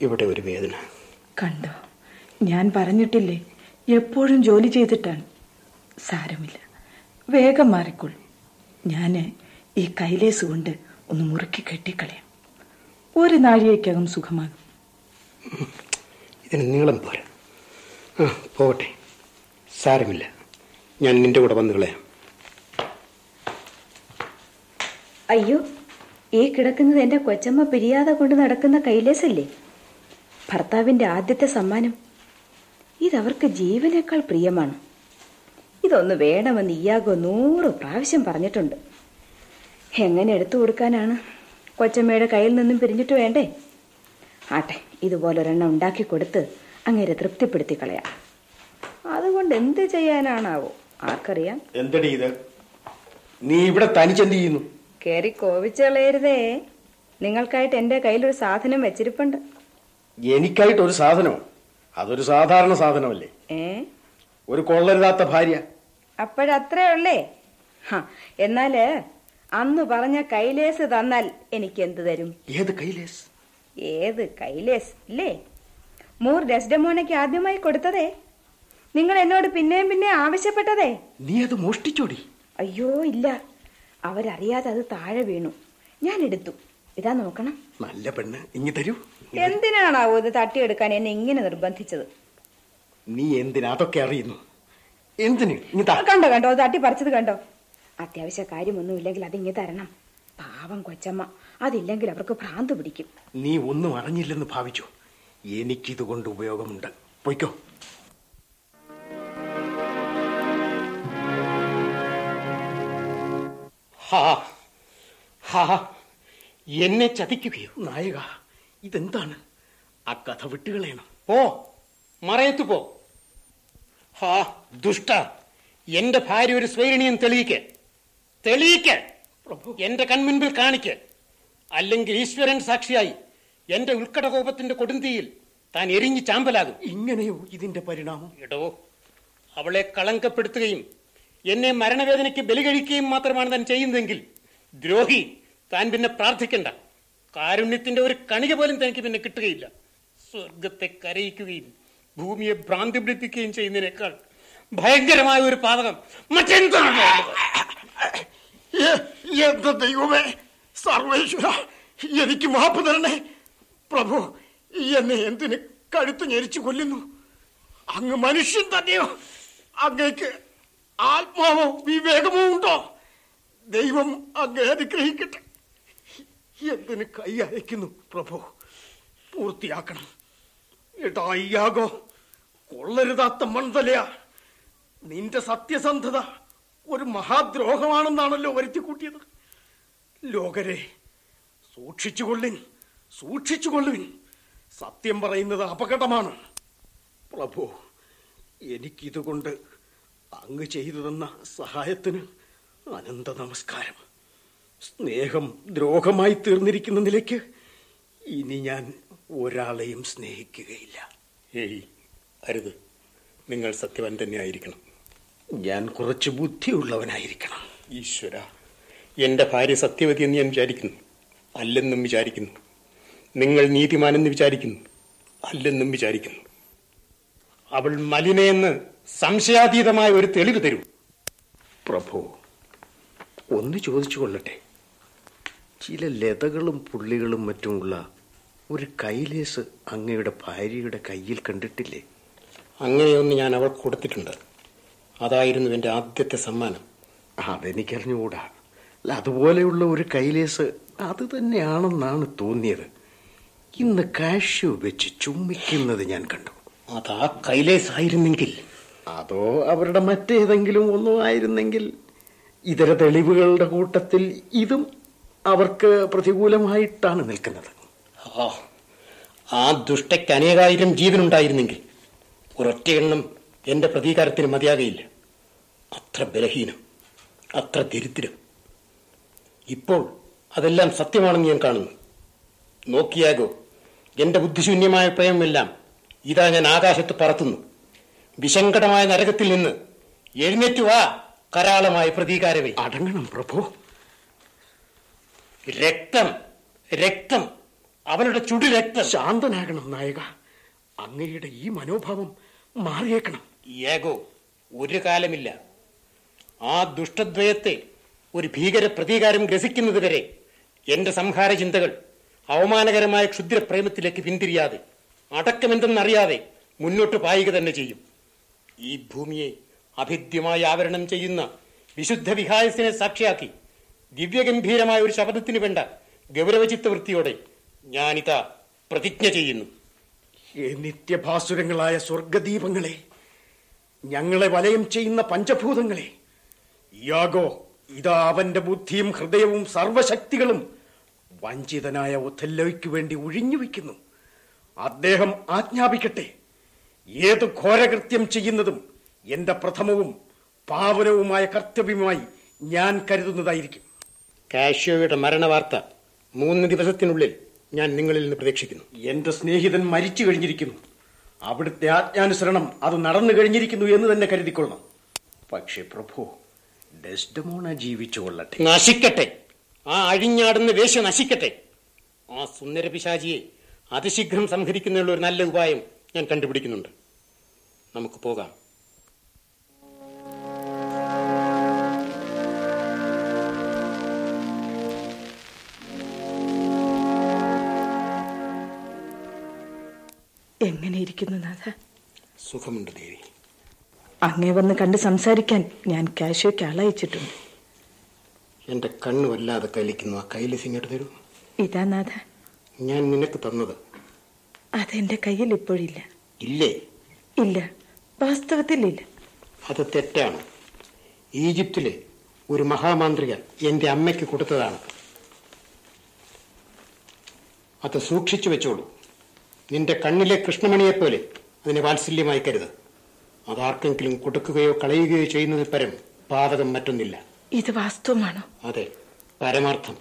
ഇവിടെ ഒരു വേദന. കണ്ടോ? ഞാൻ പറഞ്ഞിട്ടില്ലേ എപ്പോഴും ജോലി ചെയ്തിട്ടാണ്. സാരമില്ല. വേഗം മാറിക്കൊള്ളു ഞാൻ ഈ കൈലേസ് കൊണ്ട് ഒന്ന് മുറുക്കി കെട്ടിക്കളയാം. ഒരു നാഴികയ്ക്കകം സുഖമാകും. ഇതിന് നീളം പോരാ. പോകട്ടെ സാരമില്ല. ഞാൻ നിന്റെ കൂടെ വന്നു കളയാം. അയ്യോ ഈ കിടക്കുന്നത് എന്റെ കൊച്ചമ്മ പിരിയാതെ കൊണ്ട് നടക്കുന്ന കൈലേസല്ലേ? ഭർത്താവിന്റെ ആദ്യത്തെ സമ്മാനം. ഇതവർക്ക് ജീവനേക്കാൾ പ്രിയമാണ്. ഇതൊന്ന് വേണമെന്ന് ഇയാഗോ നൂറ് പ്രാവശ്യം പറഞ്ഞിട്ടുണ്ട്. എങ്ങനെ എടുത്തു കൊടുക്കാനാണ്? കൊച്ചമ്മയുടെ കയ്യിൽ നിന്നും പിരിഞ്ഞിട്ട് വേണ്ടേ? ആട്ടെ ഇതുപോലൊരെണ്ണം ഉണ്ടാക്കി കൊടുത്ത് അങ്ങേരെ തൃപ്തിപ്പെടുത്തി കളയാം. അതുകൊണ്ട് എന്ത് ചെയ്യാനാണാവോ? ആർക്കറിയാം. എന്തടി ഇത്? നീ ഇവിടെ തനിച്ചെന്ത് ചെയ്യുന്നു കേറി കോപിച്ചളയരുതേ. നിങ്ങൾക്കായിട്ട് എന്റെ കയ്യിൽ ഒരു സാധനം വെച്ചിരിപ്പുണ്ട്. എനിക്കായിട്ട് ഒരു സാധനം അതൊരു സാധാരണ സാധനമല്ലേ? ഏ? ഒരു കൊള്ളരുതാത്ത ഭാര്യ. അപ്പോഴത്രേ ഉള്ളേ. എന്നാൽ അന്ന് പറഞ്ഞ കൈലേസ് തന്നാൽ എനിക്ക് എന്ത് തരും? ഏത് കൈലേസ്? ഏത് കൈലേസ്? ഇല്ലേ? മൂർ ഡെസ്ഡമോനയ്ക്ക് ആദ്യമായി കൊടുത്തതേ. നിങ്ങൾ എന്നോട് പിന്നെയും പിന്നെ ആവശ്യപ്പെട്ടതേ? നീ അത് മോഷ്ടിച്ചോടി. അയ്യോ ഇല്ല. അവരറിയാതെ അത് താഴെ വീണു. ഞാൻ എടുത്തു. ഇതാ നോക്കണം. നല്ല പെണ്ണ്. ഇങ്ങി തരൂ. എന്തിനാണാവോ ഇത് തട്ടിയെടുക്കാൻ എന്നെ ഇങ്ങനെ നിർബന്ധിച്ചത്? നീ എന്തിനാ? അതൊക്കെ അറിയുന്നു. എന്തിന്? കണ്ടോ കണ്ടോ? അത് തട്ടി പറിച്ചത് കണ്ടോ? അത്യാവശ്യ കാര്യമൊന്നും ഇല്ലെങ്കിൽ അതിങ്ങി തരണം. പാവം കൊച്ചമ്മ. അതില്ലെങ്കിൽ അവർക്ക് ഭ്രാന്ത് പിടിക്കും. നീ ഒന്നും അറിഞ്ഞില്ലെന്ന് ഭാവിച്ചു. എനിക്കിതുകൊണ്ട് ഉപയോഗമുണ്ട്. പൊയ്ക്കോ. ഹാ ഹാ. എന്നെ ചതിക്കുകയോ? നായക ഇതെന്താണ്? ആ കഥ വിട്ടുകളയണം. ഓ മറയത്തു പോ. ഹാ ദുഷ്ട. എന്റെ ഭാര്യ ഒരു സ്വൈരണിയും തെളിയിക്ക്. തെളിയിക്ക്. എന്റെ കൺമുൻപിൽ കാണിക്ക്. അല്ലെങ്കിൽ ഈശ്വരൻ സാക്ഷിയായി എന്റെ ഉൾക്കടകോപത്തിന്റെ കൊടുന്തിയിൽ താൻ എരിഞ്ഞു ചാമ്പലാകും. ഇങ്ങനെയോ ഇതിന്റെ പരിണാമം? എടോ അവളെ കളങ്കപ്പെടുത്തുകയും എന്നെ മരണവേദനയ്ക്ക് ബലി കഴിക്കുകയും മാത്രമാണ് താൻ ചെയ്യുന്നതെങ്കിൽ ദ്രോഹി താൻ പിന്നെ പ്രാർത്ഥിക്കണ്ട. കാരുണ്യത്തിന്റെ ഒരു കണിക പോലും തനിക്ക് പിന്നെ കിട്ടുകയില്ല. സ്വർഗത്തെ കരയിക്കുകയും ഭൂമിയെ ഭ്രാന്തി പിടിപ്പിക്കുകയും ചെയ്യുന്നതിനേക്കാൾ ഭയങ്കരമായ ഒരു പാതകം മറ്റെന്താണ്? എനിക്ക് മാപ്പ് തരണേ. പ്രഭു എന്നെ എന്തിന് കഴുത്ത് ഞെരിച്ചു കൊല്ലുന്നു? അങ്ങ് മനുഷ്യൻ തന്നെയോ? അങ്ങേക്ക് ആത്മാവോ വിവേകമോ ഉണ്ടോ? ദൈവം അങ്ങേ അനുഗ്രഹിക്കട്ടെ. എന്തിന് കൈ അയക്കുന്നു പ്രഭു? പൂർത്തിയാക്കണം. എടാ അയ്യാകോ കൊള്ളരുതാത്ത മൺതലയാ. നിന്റെ സത്യസന്ധത ഒരു മഹാദ്രോഹമാണെന്നാണല്ലോ വരുത്തി കൂട്ടിയത്. ലോകരെ സൂക്ഷിച്ചുകൊള്ളിൻ സൂക്ഷിച്ചുകൊള്ളുവിൻ. സത്യം പറയുന്നത് അപകടമാണ്. പ്രഭു എനിക്കിതുകൊണ്ട് അങ്ങ് ചെയ്തു തന്ന സഹായത്തിന് അനന്ത നമസ്കാരം. സ്നേഹം ദ്രോഹമായി തീർന്നിരിക്കുന്ന നിലയ്ക്ക് ഇനി ഞാൻ ഒരാളെയും സ്നേഹിക്കുകയില്ല. ഏയ് അരുത്. നിങ്ങൾ സത്യവാൻ തന്നെയായിരിക്കണം. ഞാൻ കുറച്ച് ബുദ്ധിയുള്ളവനായിരിക്കണം. ഈശ്വര എന്റെ ഭാര്യ സത്യവതി എന്ന് ഞാൻ വിചാരിക്കുന്നു. അല്ലെന്നും വിചാരിക്കുന്നു. നിങ്ങൾ നീതിമാനെന്ന് വിചാരിക്കുന്നു. അല്ലെന്നും വിചാരിക്കുന്നു. അവൾ മലിനയെന്ന് സംശയാതീതമായ ഒരു തെളിവ് തരൂ. പ്രഭു ഒന്ന് ചോദിച്ചു കൊള്ളട്ടെ ചില ലതകളും പുള്ളികളും മറ്റുമുള്ള ഒരു കൈലേസ് അങ്ങയുടെ ഭാര്യയുടെ കയ്യിൽ കണ്ടിട്ടില്ലേ? അങ്ങനെയൊന്ന് ഞാൻ അവൾ കൊടുത്തിട്ടുണ്ട്. അതായിരുന്നു എന്റെ ആദ്യത്തെ സമ്മാനം. അതെനിക്കറിഞ്ഞുകൂടാ. അല്ല അതുപോലെയുള്ള ഒരു കൈലേസ് അത് തന്നെയാണെന്നാണ് തോന്നിയത്. ഇന്ന് കാഷ്യു വെച്ച് ചുമ്മിക്കുന്നത് ഞാൻ കണ്ടു. അതാ കൈലേസ് ആയിരുന്നെങ്കിൽ അതോ അവരുടെ മറ്റേതെങ്കിലും ഒന്നും ആയിരുന്നെങ്കിൽ ഇതര തെളിവുകളുടെ കൂട്ടത്തിൽ ഇതും അവർക്ക് പ്രതികൂലമായിട്ടാണ് നിൽക്കുന്നത്. ആ, ദുഷ്ടയ്ക്ക് അനേകായിരം ജീവനുണ്ടായിരുന്നെങ്കിൽ ഒരൊറ്റ എണ്ണം എന്റെ പ്രതീകാരത്തിന് മതിയാകയില്ല. അത്ര ബലഹീനം അത്ര ദരിദ്രം. ഇപ്പോൾ അതെല്ലാം സത്യമാണെന്ന് ഞാൻ കാണുന്നു. നോക്കിയാകോ എന്റെ ബുദ്ധിശൂന്യമായ പ്രയമെല്ലാം ഇതാ ഞാൻ ആകാശത്ത് പറത്തുന്നു. വിശങ്കടമായ നരകത്തിൽ നിന്ന് എഴുന്നേറ്റു വാ കരാളമായ പ്രതീകാരവേ. അടങ്ങണം പ്രഭു. രക്തം രക്തം അവളുടെ ചുടി രക്തം. ശാന്തനാകണം നായക. അങ്ങയുടെ ഈ മനോഭാവം മാറിയേക്കണം. ഏകോ ഒരു കാലമില്ല. ആ ദുഷ്ടദ്വയത്തെ ഒരു ഭീകര പ്രതീകാരം ഗ്രസിക്കുന്നത് വരെ എന്റെ സംഹാര ചിന്തകൾ അവമാനകരമായ ക്ഷുദ്രപ്രേമത്തിലേക്ക് പിന്തിരിയാതെ അടക്കമെന്തെന്നറിയാതെ മുന്നോട്ട് പായുക തന്നെ ചെയ്യും. ഈ ഭൂമിയെ അഭിദ്യമായി ആവരണം ചെയ്യുന്ന വിശുദ്ധ വിഹായസിനെ സാക്ഷിയാക്കി ദിവ്യഗംഭീരമായ ഒരു ശബ്ദത്തിന് വേണ്ട ഗൗരവചിത്ത വൃത്തിയോടെ ഞാനിതാ പ്രതിജ്ഞ ചെയ്യുന്നു. നിത്യഭാസുരങ്ങളായ സ്വർഗദീപങ്ങളെ ഞങ്ങളെ വലയം ചെയ്യുന്ന പഞ്ചഭൂതങ്ങളെ യാഗോ ഇതാ അവന്റെ ബുദ്ധിയും ഹൃദയവും സർവശക്തികളും വഞ്ചിതനായ ഒഥല്ലോയ്ക്ക് വേണ്ടി ഒഴിഞ്ഞു വയ്ക്കുന്നു അദ്ദേഹം ആജ്ഞാപിക്കട്ടെ. ഏത് ഘോരകൃത്യം ചെയ്യുന്നതും എന്റെ പ്രഥമവും പാവനവുമായ കർത്തവ്യമായി ഞാൻ കരുതുന്നതായിരിക്കും. കാഷ്യോയുടെ മരണവാർത്ത മൂന്ന് ദിവസത്തിനുള്ളിൽ ഞാൻ നിങ്ങളിൽ നിന്ന് പ്രതീക്ഷിക്കുന്നു. എന്റെ സ്നേഹിതൻ മരിച്ചു കഴിഞ്ഞിരിക്കുന്നു. അവിടുത്തെ ആജ്ഞാനുസരണം അത് നടന്നു കഴിഞ്ഞിരിക്കുന്നു എന്ന് തന്നെ കരുതിക്കൊള്ളണം. പക്ഷേ പ്രഭു ഡെസ്ഡമോണ ജീവിച്ചുകൊള്ളട്ടെ നശിക്കട്ടെ. ആ അഴിഞ്ഞാടുന്ന വേശ്യ നശിക്കട്ടെ. ആ സുന്ദര പിശാചിയെ അതിശീഘ്രം സംഹരിക്കുന്നതിനുള്ള ഒരു നല്ല ഉപായം ഞാൻ കണ്ടുപിടിക്കുന്നുണ്ട്. നമുക്ക് പോകാം. എങ്ങനെ ഇരിക്കുന്നു നാഥ? സുഖമുണ്ട് ദേവി. അങ്ങേ വന്ന് കണ്ട് സംസാരിക്കാൻ ഞാൻ കാശോയ്ക്ക് ആളയച്ചിട്ടുണ്ട്. എന്റെ കണ്ണ് വല്ലാതെ കലിക്കുന്നു. ആ കയ്യിലിസ് ഇങ്ങോട്ട് തരൂ. ഇതാ നാഥ. ഞാൻ നിനക്ക് തന്നത്. അതെന്റെ കയ്യിൽ ഇപ്പോഴില്ല. ഇല്ലേ? ഇല്ല. വാസ്തവത്തിൽ ഇല്ല അത് തെറ്റാണ്. ഈജിപ്തിലെ ഒരു മഹാമാന്ത്രിക എന്റെ അമ്മയ്ക്ക് കൊടുത്തതാണ്. അത് സൂക്ഷിച്ചു വെച്ചോളൂ. നിന്റെ കണ്ണിലെ കൃഷ്ണമണിയെപ്പോലെ അതിനെ വാത്സല്യമായി കരുത്. അതാർക്കെങ്കിലും കൊടുക്കുകയോ കളയുകയോ ചെയ്യുന്നതിൽ പരം പാതകം മറ്റൊന്നില്ല. ഇത് വാസ്തവമാണോ? അതെ പരമാർത്ഥം.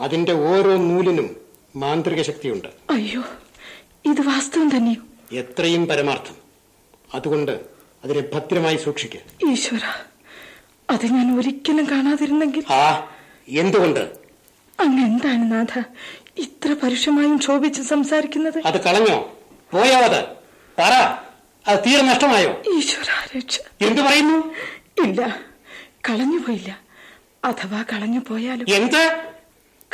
അതിന്റെ ഓരോ നൂലിനും മാന്ത്രിക ശക്തിയുണ്ട്. അയ്യോ. ഇത് വാസ്തവം തന്നെയോ? എത്രയും പരമാർത്ഥം. അതുകൊണ്ട് അതിനെ ഭദ്രമായി സൂക്ഷിക്കുക ഈശ്വര അത് ഞാൻ ഒരിക്കലും കാണാതിരുന്നെങ്കിൽ? ആ എന്തുകൊണ്ട്? അങ്ങ് എന്താണ് നാഥ ഇത്ര പരുഷമായും ക്ഷോഭിച്ച് സംസാരിക്കുന്നത്? അത് കളഞ്ഞോ? പോയോ അത്? പറ. അത് തീരെ നഷ്ടമായോ? ഈശ്വര രക്ഷ. എന്തു പറയുന്നു? ഇല്ല കളഞ്ഞു പോയില്ല. അഥവാ കളഞ്ഞു പോയാലും. എന്ത്?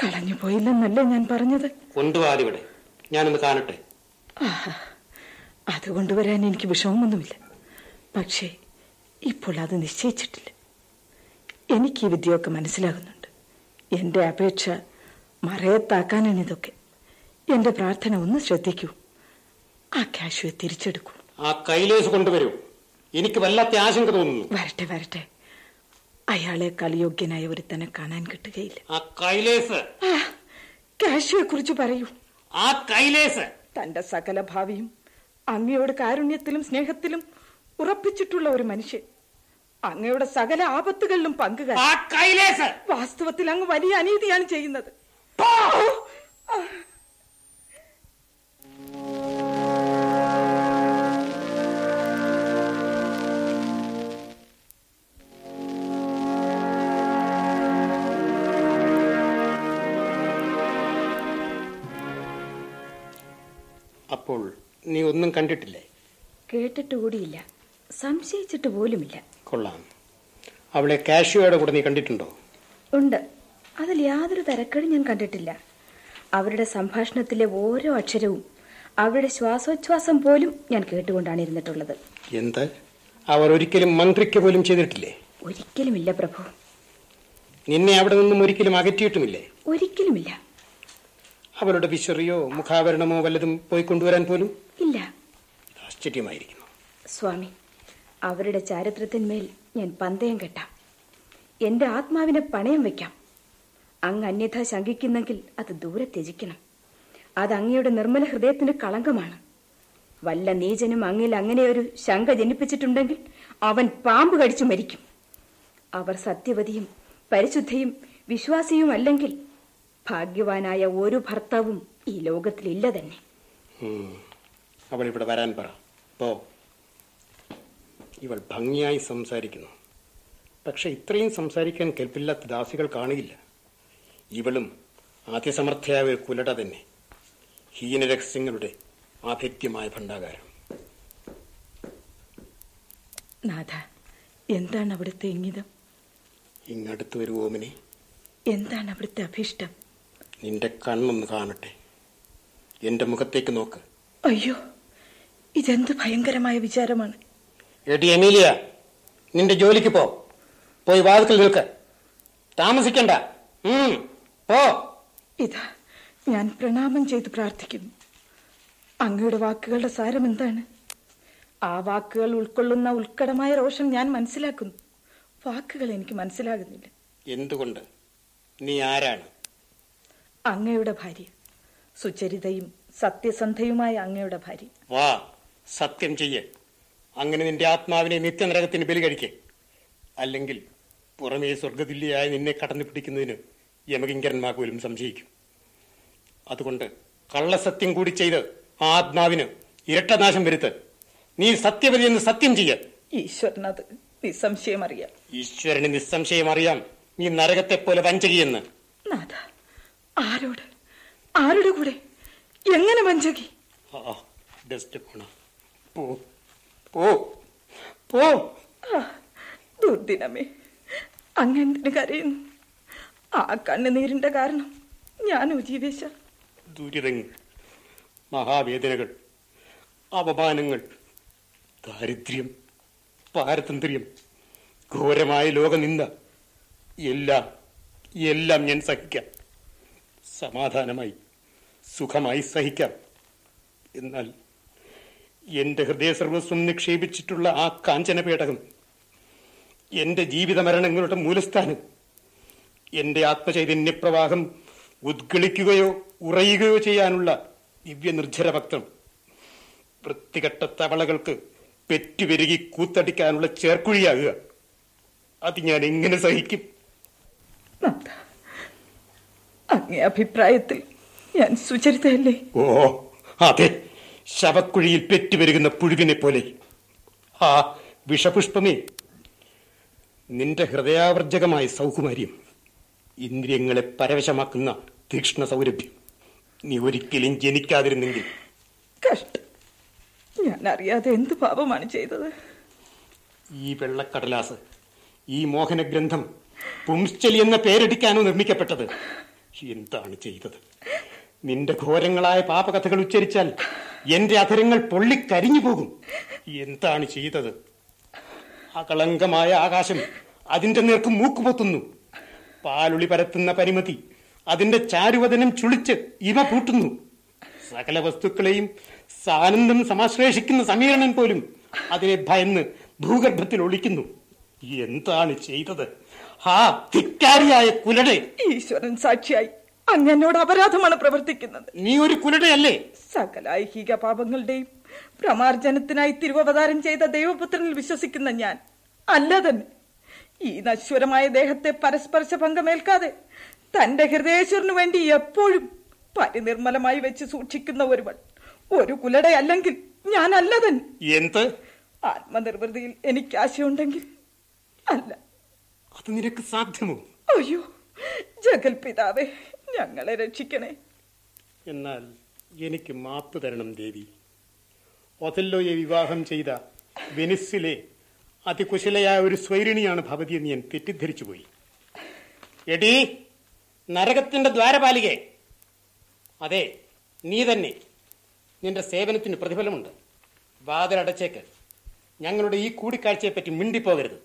കളഞ്ഞു പോയില്ലെന്നല്ലേ ഞാൻ പറഞ്ഞത്? കൊണ്ടുപോകാതിവിടെ ഞാനൊന്ന് കാണട്ടെ. അത് കൊണ്ടുവരാൻ എനിക്ക് വിഷമമൊന്നുമില്ല. പക്ഷേ ഇപ്പോൾ അത് നിശ്ചയിച്ചിട്ടില്ല. എനിക്ക് ഈ വിദ്യയൊക്കെ മനസ്സിലാകുന്നുണ്ട്. എന്റെ അപേക്ഷ മറയത്താക്കാനാണ് ഇതൊക്കെ. എന്റെ പ്രാർത്ഥന ഒന്ന് ശ്രദ്ധിക്കൂ. ആ കാശുവെ തിരിച്ചെടുക്കൂ. ആ കൈലേസ് കൊണ്ടുവരൂ. എനിക്ക് വല്ലാത്ത ആശങ്ക തോന്നുന്നു. വരട്ടെ വരട്ടെ. അയാളെ കളിയോഗ്യനായ ഒരുത്തനെ കാണാൻ കിട്ടുകയില്ല. ആ കൈലേസ് ആ കാശുവെ കുറിച്ച് പറയൂ. ആ കൈലേസ് തന്റെ സകല ഭാവിയും അങ്ങയോട് കാരുണ്യത്തിലും സ്നേഹത്തിലും ഉറപ്പിച്ചിട്ടുള്ള ഒരു മനുഷ്യൻ. അങ്ങയുടെ സകല ആപത്തുകളിലും കൈലേസ് വാസ്തവത്തിൽ അങ്ങ് വലിയ അനീതിയാണ് ചെയ്യുന്നത്. നീ ഒന്നും കണ്ടിട്ടില്ലേ? കേട്ടിട്ട് കൂടിയില്ല സംശയിച്ചിട്ട് പോലുമില്ല. കൊള്ളാം. അവളെ കാഷ്യോയുടെ കൂടെ നീ കണ്ടിട്ടുണ്ടോ? ഉണ്ട്. അതിൽ യാതൊരു തരക്കേടും ഞാൻ കണ്ടിട്ടില്ല. അവരുടെ സംഭാഷണത്തിലെ ഓരോ അക്ഷരവും അവരുടെ ശ്വാസോച്ഛ്വാസം പോലും ഞാൻ കേട്ടുകൊണ്ടാണ് ഇരുന്നിട്ടുള്ളത്. എന്ത്? അവർ ഒരിക്കലും മന്ത്രിക്ക് പോലും ചെയ്തിട്ടില്ലേ? ഒരിക്കലുമില്ല പ്രഭു. നിന്നെ അവിടെ നിന്നും ഒരിക്കലും അകറ്റിയിട്ടുമില്ലേ? ഒരിക്കലുമില്ല. അവരുടെ വിശറിയോ മുഖാവരണമോ വല്ലതും പോയി കൊണ്ടുവരാൻ പോലും? ഇല്ല. ആശ്ചര്യമായിരിക്കുന്നു. സ്വാമി അവരുടെ ചാരിത്രത്തിന്മേൽ ഞാൻ പന്തയം കെട്ടാം. എന്റെ ആത്മാവിനെ പണയം വെക്കാം. അങ്ങ് അന്യഥ ശങ്കിക്കുന്നെങ്കിൽ അത് ദൂരെ ത്യജിക്കണം. അത് അങ്ങയുടെ നിർമ്മല ഹൃദയത്തിന് കളങ്കമാണ്. വല്ല നീചനും അങ്ങിൽ അങ്ങനെ ഒരു ശങ്ക ജനിപ്പിച്ചിട്ടുണ്ടെങ്കിൽ അവൻ പാമ്പ് കടിച്ചു മരിക്കും. അവർ സത്യവതിയും പരിശുദ്ധയും വിശ്വാസിയും അല്ലെങ്കിൽ ഭാഗ്യവാനായ ഒരു ഭർത്താവും ഈ ലോകത്തിലില്ല തന്നെ. അവൾ ഇവിടെ വരാൻ പറ. പോ. ഇവൾ ഭംഗിയായി സംസാരിക്കുന്നു. പക്ഷെ ഇത്രയും സംസാരിക്കാൻ കെൽപ്പില്ലാത്ത ദാസികൾ കാണുകയില്ല ഇവളും ആദ്യസമർത്ഥയായ ഒരു കുലട തന്നെ. ഹീനരഹസ്യങ്ങളുടെ ആഭിത്യമായ ഭണ്ഡാകാരം. നാഥ എന്താണ് അവിടുത്തെ ഇംഗിതം ഇങ്ങടുത്ത് വരുവോമിനെ ഓമിനെ. എന്താണ് അവിടുത്തെ അഭിഷ്ടം? നിന്റെ കണ്ണൊന്ന് കാണട്ടെ. എന്റെ മുഖത്തേക്ക് നോക്ക്. അയ്യോ. ഇതെന്ത് ഭയങ്കരമായ വിചാരമാണ്? എടി എമീലിയ നിന്റെ ജോലിക്ക് പോ. പോയി വാതിക്കൽ നിൽക്ക്. താമസിക്കണ്ട. പോ. ഇതാ ഞാൻ പ്രണാമം ചെയ്ത് പ്രാർത്ഥിക്കുന്നു. അങ്ങയുടെ വാക്കുകളുടെ സാരം എന്താണ്? ആ വാക്കുകൾ ഉൾക്കൊള്ളുന്ന ഉൾക്കടമായ രോഷം ഞാൻ മനസ്സിലാക്കുന്നു. വാക്കുകൾ എനിക്ക് മനസ്സിലാകുന്നില്ല. എന്തുകൊണ്ട്? നീ ആരാണ്? അങ്ങയുടെ ഭാര്യ. സുചരിതയും സത്യസന്ധയുമായ അങ്ങയുടെ ഭാര്യ. വാ. സത്യം ചെയ്യേ. അങ്ങനെ നിന്റെ ആത്മാവിനെ നിത്യനരകത്തിന് ബലി കഴിക്കേ അല്ലെങ്കിൽ പുറമേ സ്വർഗതുല്യായി നിന്നെ കടന്നു പിടിക്കുന്നതിന് യമകിങ്കരന്മാർ പോലും സംശയിക്കും. അതുകൊണ്ട് കള്ളസത്യം കൂടി ചെയ്ത് ആ ആത്മാവിന് ഇരട്ടനാശം വരുത്ത്. നീ സത്യവതി എന്ന് സത്യം ചെയ്യ. ഈശ്വരനത് നിസ്സംശയം അറിയാം ഈശ്വരന് നിസ്സംശയം അറിയാം നീ നരകത്തെ പോലെ വഞ്ചകിയെന്ന്. നാഥ ആരോട്? ആരുടെ കൂടെ? എങ്ങനെ വഞ്ചകി? ആ ഡസ്റ്റ് പോണ പോ പോ പോ. ആ, ദുർദിനമേ. അങ്ങനെന്തിനു കരയുന്നു? ആ കണ്ണുനീരിന്റെ കാരണം ഞാൻ ഉജീവേശ ദുരിതങ്ങൾ മഹാവേദനകൾ അപമാനങ്ങൾ ദാരിദ്ര്യം പാരതന്ത്ര്യം ഘോരമായ ലോകനിന്ദ. എല്ലാം എല്ലാം ഞാൻ സഹിക്കാം. സമാധാനമായി സുഖമായി സഹിക്കാം. എന്നാൽ എന്റെ ഹൃദയസർവസ്വം നിക്ഷേപിച്ചിട്ടുള്ള ആ കാഞ്ചന പേടകം എന്റെ ജീവിത മരണങ്ങളുടെ മൂലസ്ഥാനം എന്റെ ആത്മചൈതന്യപ്രവാഹം ഉദ്ഗളിക്കുകയോ ഉറയുകയോ ചെയ്യാനുള്ള ദിവ്യ നിർജര ഭക്തം വൃത്തികെട്ട തവളകൾക്ക് പെറ്റുപെരുകി കൂത്തടിക്കാനുള്ള ചേർക്കുഴിയാകുക. അത് ഞാൻ എങ്ങനെ സഹിക്കും? അങ്ങേ അഭിപ്രായത്തിൽ ഞാൻ സുചരിതയല്ലേ? ഓ അതെ. ശവക്കുഴിയിൽ പെറ്റുപെരുകുന്ന പുഴുവിനെ പോലെ. ആ വിഷപുഷ്പമേ നിന്റെ ഹൃദയാവർജകമായ സൗകുമാര്യം ഇന്ദ്രിയങ്ങളെ പരവശമാക്കുന്ന തീക്ഷ്ണ സൗരഭ്യം നീ ഒരിക്കലും ജനിക്കാതിരുന്നെങ്കിൽ. ഞാൻ അറിയാതെ എന്ത് പാപമാണ് ചെയ്തത്? ഈ വെള്ളക്കടലാസ് ഈ മോഹന ഗ്രന്ഥം പുംശ്ചലി എന്ന പേരടിക്കാനോ നിർമ്മിക്കപ്പെട്ടത് എന്താണ് ചെയ്തത്? നിന്റെ ഘോരങ്ങളായ പാപകഥകൾ ഉച്ചരിച്ചാൽ എന്റെ അധരങ്ങൾ പൊള്ളിക്കരിഞ്ഞു പോകും. എന്താണ് ചെയ്തത്? അകളങ്കമായ ആകാശം അതിന്റെ നേർക്ക് മൂക്കുപൊത്തുന്നു. പാലുളി പരത്തുന്ന പരിമതി അതിന്റെ ചാരുവതനം ചുളിച്ച് ഇവ പൂട്ടുന്നു. സകല വസ്തുക്കളെയും സാനന്ദം സമാശ്ലേഷിക്കുന്ന സമീരണൻ പോലും അതിനെ ഭയന്ന് ഭൂഗർഭത്തിൽ ഒളിക്കുന്നു. എന്താണ് ചെയ്തത്? ഹാ ധിക്കാരിയായ കുലടെ ഈശ്വരൻ സാക്ഷിയായി അങ്ങനോട് അപരാധമാണ് പ്രവർത്തിക്കുന്നത്. നീ ഒരു കുലടയല്ലേ? സകല ഐഹിക പാപങ്ങളുടെയും പ്രമാർജനത്തിനായി തിരുവവതാരം ചെയ്ത ദൈവപുത്രനിൽ വിശ്വസിക്കുന്ന ഞാൻ അല്ല തന്നെ. ഈ നശ്വരമായ ദേഹത്തെ പരസ്പർശ ഭംഗമേൽക്കാതെ തന്റെ ഹൃദയേശ്വരനു വേണ്ടി എപ്പോഴും പരിനിർമ്മലമായി വെച്ച് സൂക്ഷിക്കുന്ന ഒരുവൾ ഒരു കുലടയല്ലെങ്കിൽ ഞാൻ അല്ല തന്നെ. എന്ത്? ആത്മനിർവൃതിയിൽ എനിക്ക് ആശയുണ്ടെങ്കിൽ അല്ല. അത് നിനക്ക് സാധ്യമോ? അയ്യോ ജഗൽ ജഗൽപിതാവേ ഞങ്ങളെ രക്ഷിക്കണേ. എന്നാൽ എനിക്ക് മാപ്പ് തരണം ദേവി. ഒതല്ലോയെ വിവാഹം ചെയ്ത വെനിസിലെ അതികുശലയായ ഒരു സ്വൈരിണിയാണ് ഭവതി എന്ന് ഞാൻ തെറ്റിദ്ധരിച്ചു പോയി എടി നരകത്തിന്റെ ദ്വാരപാലികെ. അതെ നീ തന്നെ. നിന്റെ സേവനത്തിന് പ്രതിഫലമുണ്ട്. വാതിലടച്ചേക്ക്. ഞങ്ങളുടെ ഈ കൂടിക്കാഴ്ചയെപ്പറ്റി മിണ്ടിപ്പോകരുത്.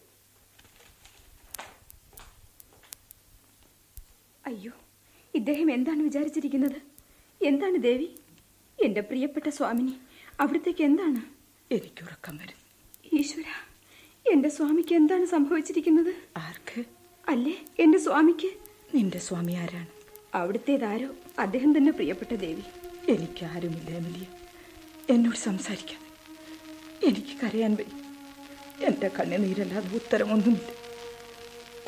അയ്യോ ഇദ്ദേഹം എന്താണ് വിചാരിച്ചിരിക്കുന്നത്? എന്താണ് ദേവി? എന്റെ പ്രിയപ്പെട്ട സ്വാമിനി അവിടത്തേക്ക് എന്താണ്? എനിക്ക് ഉറക്കം വരും ഈശ്വര എന്റെ സ്വാമിക്ക് എന്താണ് സംഭവിച്ചിരിക്കുന്നത്? ആർക്ക്? അല്ലേ എന്റെ സ്വാമിക്ക്? നിന്റെ സ്വാമി ആരാണ്? അവിടുത്തേതാരോ? അദ്ദേഹം തന്നെ പ്രിയപ്പെട്ട ദേവി. എനിക്ക് ആരുമില്ല എമിലിയ. എന്നോട് സംസാരിക്കാൻ എനിക്ക് കരയാൻ വയ്യ. എന്റെ കണ്ണുനീരല്ലാതെ ഉത്തരമൊന്നുമില്ല.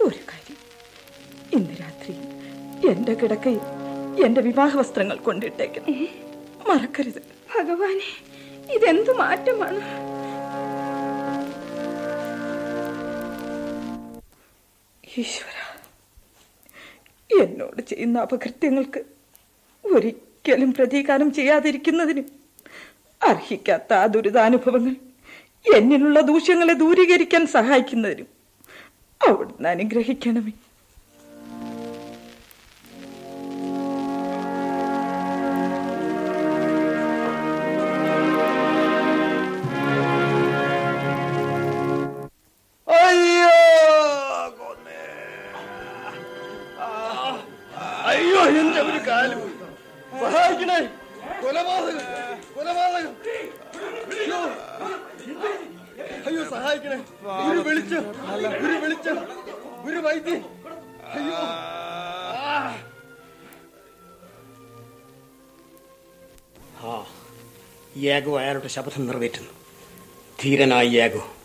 ഒരു കാര്യം. ഇന്ന് രാത്രി എന്റെ കിടക്കയിൽ എന്റെ വിവാഹ വസ്ത്രങ്ങൾ കൊണ്ടിട്ടേക്കണം മറക്കരുത്. ഭഗവാനെ ഇതെന്തു മാറ്റമാണ്? ഈശ്വര എന്നോട് ചെയ്യുന്ന അപകൃത്യങ്ങൾക്ക് ഒരിക്കലും പ്രതീകാരം ചെയ്യാതിരിക്കുന്നതിനും അർഹിക്കാത്ത ആ ദുരിതാനുഭവങ്ങൾ എന്നിലുള്ള ദൂഷ്യങ്ങളെ ദൂരീകരിക്കാൻ സഹായിക്കുന്നതിനും അവിടുന്ന് അനുഗ്രഹിക്കണമേ. ശപഥം നിറവേറ്റുന്നു. ധീരനായി യാഗോ.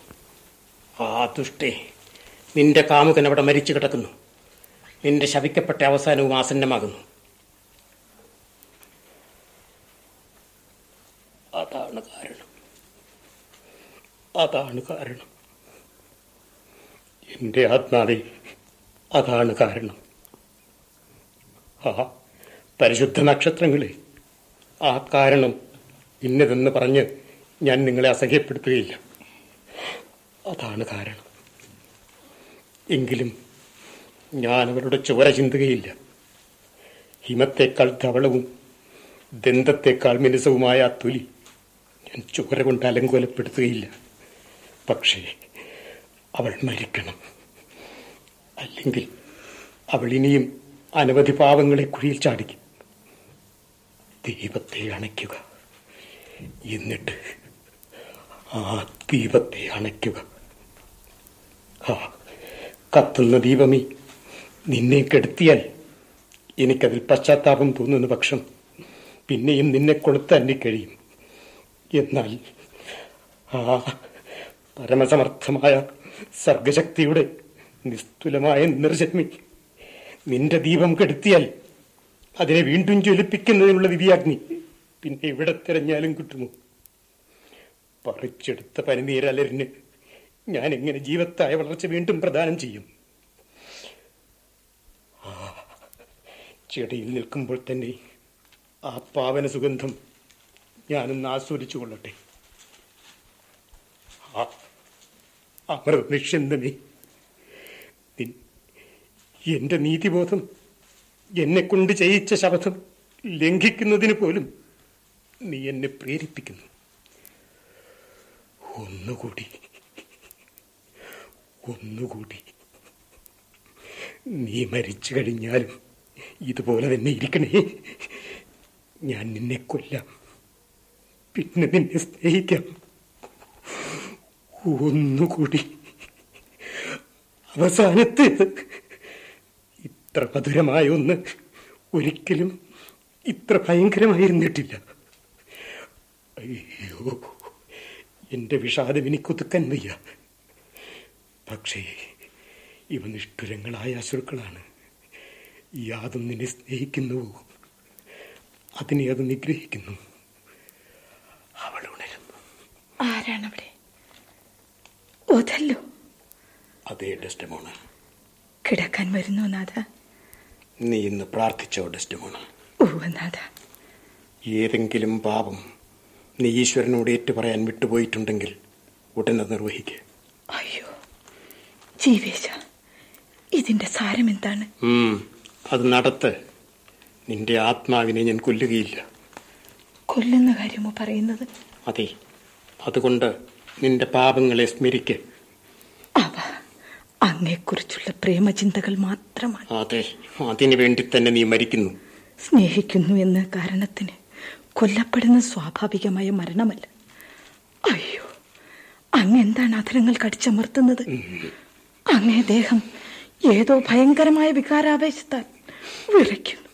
ആ ദുഷ്ടേ നിന്റെ കാമുകൻ അവിടെ മരിച്ചു കിടക്കുന്നു. നിന്റെ ശവിക്കപ്പെട്ട അവസാനവും ആസന്നമാകുന്നു. അതാണ് കാരണം. അതാണ് കാരണം. എന്റെ ആത്മാവി അതാണ് കാരണം. ആ പരിശുദ്ധ നക്ഷത്രങ്ങളെ ആ കാരണം ഇന്നതെന്ന് പറഞ്ഞ് ഞാൻ നിങ്ങളെ അസഹ്യപ്പെടുത്തുകയില്ല. അതാണ് കാരണം. എങ്കിലും ഞാൻ അവരുടെ ചോര ചിന്തുകയില്ല. ഹിമത്തേക്കാൾ ധവളവും ദന്തത്തേക്കാൾ മിനുസവുമായ ആ തൊലി ഞാൻ ചോര കൊണ്ട് അലങ്കോലപ്പെടുത്തുകയില്ല. പക്ഷേ അവൾ മരിക്കണം. അല്ലെങ്കിൽ അവൾ ഇനിയും അനവധി പാവങ്ങളെ കുഴിയിൽ ചാടിക്കും. ദൈവത്തെ അണയ്ക്കുക. എന്നിട്ട് ആ ദീപത്തെ അണയ്ക്കുക. ആ കത്തുന്ന ദീപമേ നിന്നെ കെടുത്തിയാൽ എനിക്കതിൽ പശ്ചാത്താപം തോന്നുന്ന പക്ഷം പിന്നെയും നിന്നെ കൊളുത്താൻ കഴിയും. എന്നാൽ ആ പരമസമർത്ഥമായ സർഗശക്തിയുടെ നിസ്തുലമായ നിർജന്മി നിന്റെ ദീപം കെടുത്തിയാൽ അതിനെ വീണ്ടും ജ്വലിപ്പിക്കുന്നതിനുള്ള ദിവ്യാഗ്നി പിന്നെ ഇവിടെ തിരഞ്ഞാലും കിട്ടുമോ? പറിച്ചെടുത്ത പനിനീരലരിന് ഞാൻ എങ്ങനെ ജീവത്തായ വളർച്ച വീണ്ടും പ്രദാനം ചെയ്യും? ചെടിയിൽ നിൽക്കുമ്പോൾ തന്നെ ആ പാവന സുഗന്ധം ഞാനൊന്ന് ആസ്വദിച്ചു കൊള്ളട്ടെ. ആ അമൃത നിഷ്യന്തമേ നിൻ എന്റെ നീതിബോധം എന്നെ കൊണ്ട് ചെയ്യിച്ച ശബ്ദം ലംഘിക്കുന്നതിന് പോലും നീ എന്നെ പ്രേരിപ്പിക്കുന്നു. ഒന്നുകൂടി. ഒന്നുകൂടി. നീ മരിച്ചു കഴിഞ്ഞാലും ഇതുപോലെ തന്നെ ഇരിക്കണേ. ഞാൻ നിന്നെ കൊല്ലാം. പിന്നെ നിന്നെ സ്നേഹിക്കാം. ഒന്നുകൂടി. അവസാനത്തേത് ഇത്ര മധുരമായ ഒന്ന് ഒരിക്കലും ഇത്ര ഭയങ്കരമായിരുന്നിട്ടില്ല. അയ്യോ എന്റെ വിഷാദം എനിക്കൊതുക്കാൻ വയ്യ. പക്ഷേ ഇവ നിഷ്ഠുരങ്ങളായ അസുരക്കളാണ്. യാതും നിന്നെ സ്നേഹിക്കുന്നുവോ അതിനെ അത് നിഗ്രഹിക്കുന്നു. അവൾ ഉണരുന്നു. ആരാണവിടെ? അവിടെ അതേ ഡെസ്റ്റമോണ. കിടക്കാൻ വരുന്നു നാഥ. നീ ഇന്ന് പ്രാർത്ഥിച്ചോ ഡെസ്റ്റമോണ. ഓ നാഥ. ഏതെങ്കിലും പാപം നീ ഈശ്വരനോട് ഏറ്റുപറയാൻ വിട്ടുപോയിട്ടുണ്ടെങ്കിൽ ഉടനെ നിർവഹിക്കുക അയ്യോ ജീവേശ ഇതിന്റെ സാരം എന്താണ് അത് നടത്ത്. നിന്റെ ആത്മാവിനെ ഞാൻ കൊല്ലുകയില്ല. കൊല്ലുന്ന കാര്യമോ പറയുന്നത്? അതെ അതുകൊണ്ട് നിന്റെ പാപങ്ങളെ സ്മരിക്ക്. അവ അങ്ങയെക്കുറിച്ചുള്ള പ്രേമചിന്തകൾ മാത്രമാണ്. അതെ അതിനു വേണ്ടി തന്നെ നീ മരിക്കുന്നു. സ്നേഹിക്കുന്നു എന്ന കാരണത്തിന് കൊല്ലപ്പെടുന്ന സ്വാഭാവികമായ മരണമല്ല. അയ്യോ അങ്ങ് എന്താണ് അധരങ്ങൾ കടിച്ചമർത്തുന്നത്? അങ്ങേ ദേഹം ഏതോ ഭയങ്കരമായ വികാരാവേശത്താൽ വിറയ്ക്കുന്നു.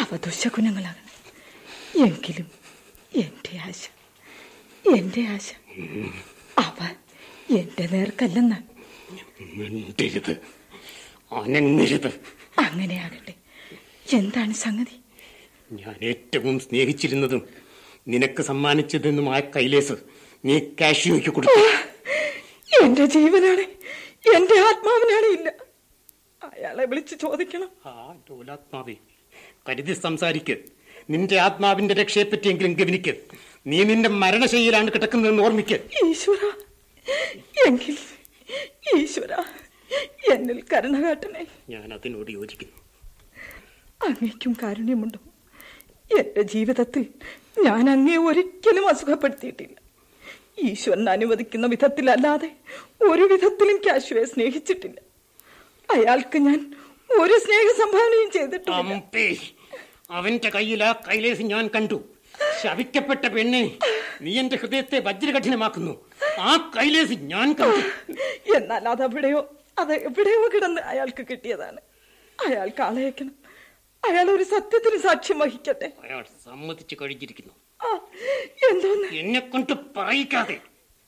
അവ ദുശകുനങ്ങളാകണം എങ്കിലും എന്റെ ആശ എന്റെ ആശ അവ എന്റെ അനങ്ങരുത്. അങ്ങനെയാകട്ടെ. എന്താണ് സംഗതി? ഞാൻ ഏറ്റവും സ്നേഹിച്ചിരുന്നതും നിനക്ക് സമ്മാനിച്ചതെന്നുമായ കൈലേസ് നീ കാഷ്യോയ്ക്ക് കൊടുത്തു. എന്റെ ജീവനാണ്. എന്റെ ആത്മാവിനാണ് ഇല്ല. അയാളെ വിളിച്ച് ചോദിക്കണം. ആ ലോലാത്മാവേ കരുതി സംസാരിക്ക്. നിന്റെ ആത്മാവിന്റെ രക്ഷയെപ്പറ്റിയെങ്കിലും ഗവനിക്ക്. നീ നിന്റെ മരണശൈലിയിലാണ് കിടക്കുന്നതെന്ന് ഓർമ്മിക്ക്. ഈശ്വര എങ്കിൽ ഈശ്വര എന്നിൽ കരുണ കാട്ടണേ. ഞാൻ അതിനോട് യോജിക്കുന്നു. അങ്ങേക്കും കാരുണ്യമുണ്ടോ? എന്റെ ജീവിതത്തിൽ ഞാൻ അങ്ങേ ഒരിക്കലും അസുഖപ്പെടുത്തിയിട്ടില്ല. ഈശ്വരൻ അനുവദിക്കുന്ന വിധത്തിലല്ലാതെ ഒരു വിധത്തിലും കാശുവെ സ്നേഹിച്ചിട്ടില്ല. അയാൾക്ക് ഞാൻ ഒരു സ്നേഹ സംഭാവനയും ചെയ്തിട്ടില്ല. അവന്റെ കയ്യിൽ ആ കൈലേസ് ഞാൻ കണ്ടു. ശവിക്കപ്പെട്ട പെണ്ണെ നീ എന്റെ ഹൃദയത്തെ വജ്രകഠിനമാക്കുന്നു. ആ കൈലേസ് ഞാൻ കണ്ടു. എന്നാൽ അതെവിടെയോ അത് എവിടെയോ കിടന്ന് അയാൾക്ക് കിട്ടിയതാണ്. അയാൾക്ക് ആളയക്കണം. അയാൾ ഒരു സത്യത്തിന് സാക്ഷ്യം വഹിക്കട്ടെ. അയാൾ സമ്മതിച്ചു കഴിഞ്ഞിരിക്കുന്നു. എന്തോന്ന്? എന്നെ കൊണ്ട് പറയിക്കാതെ.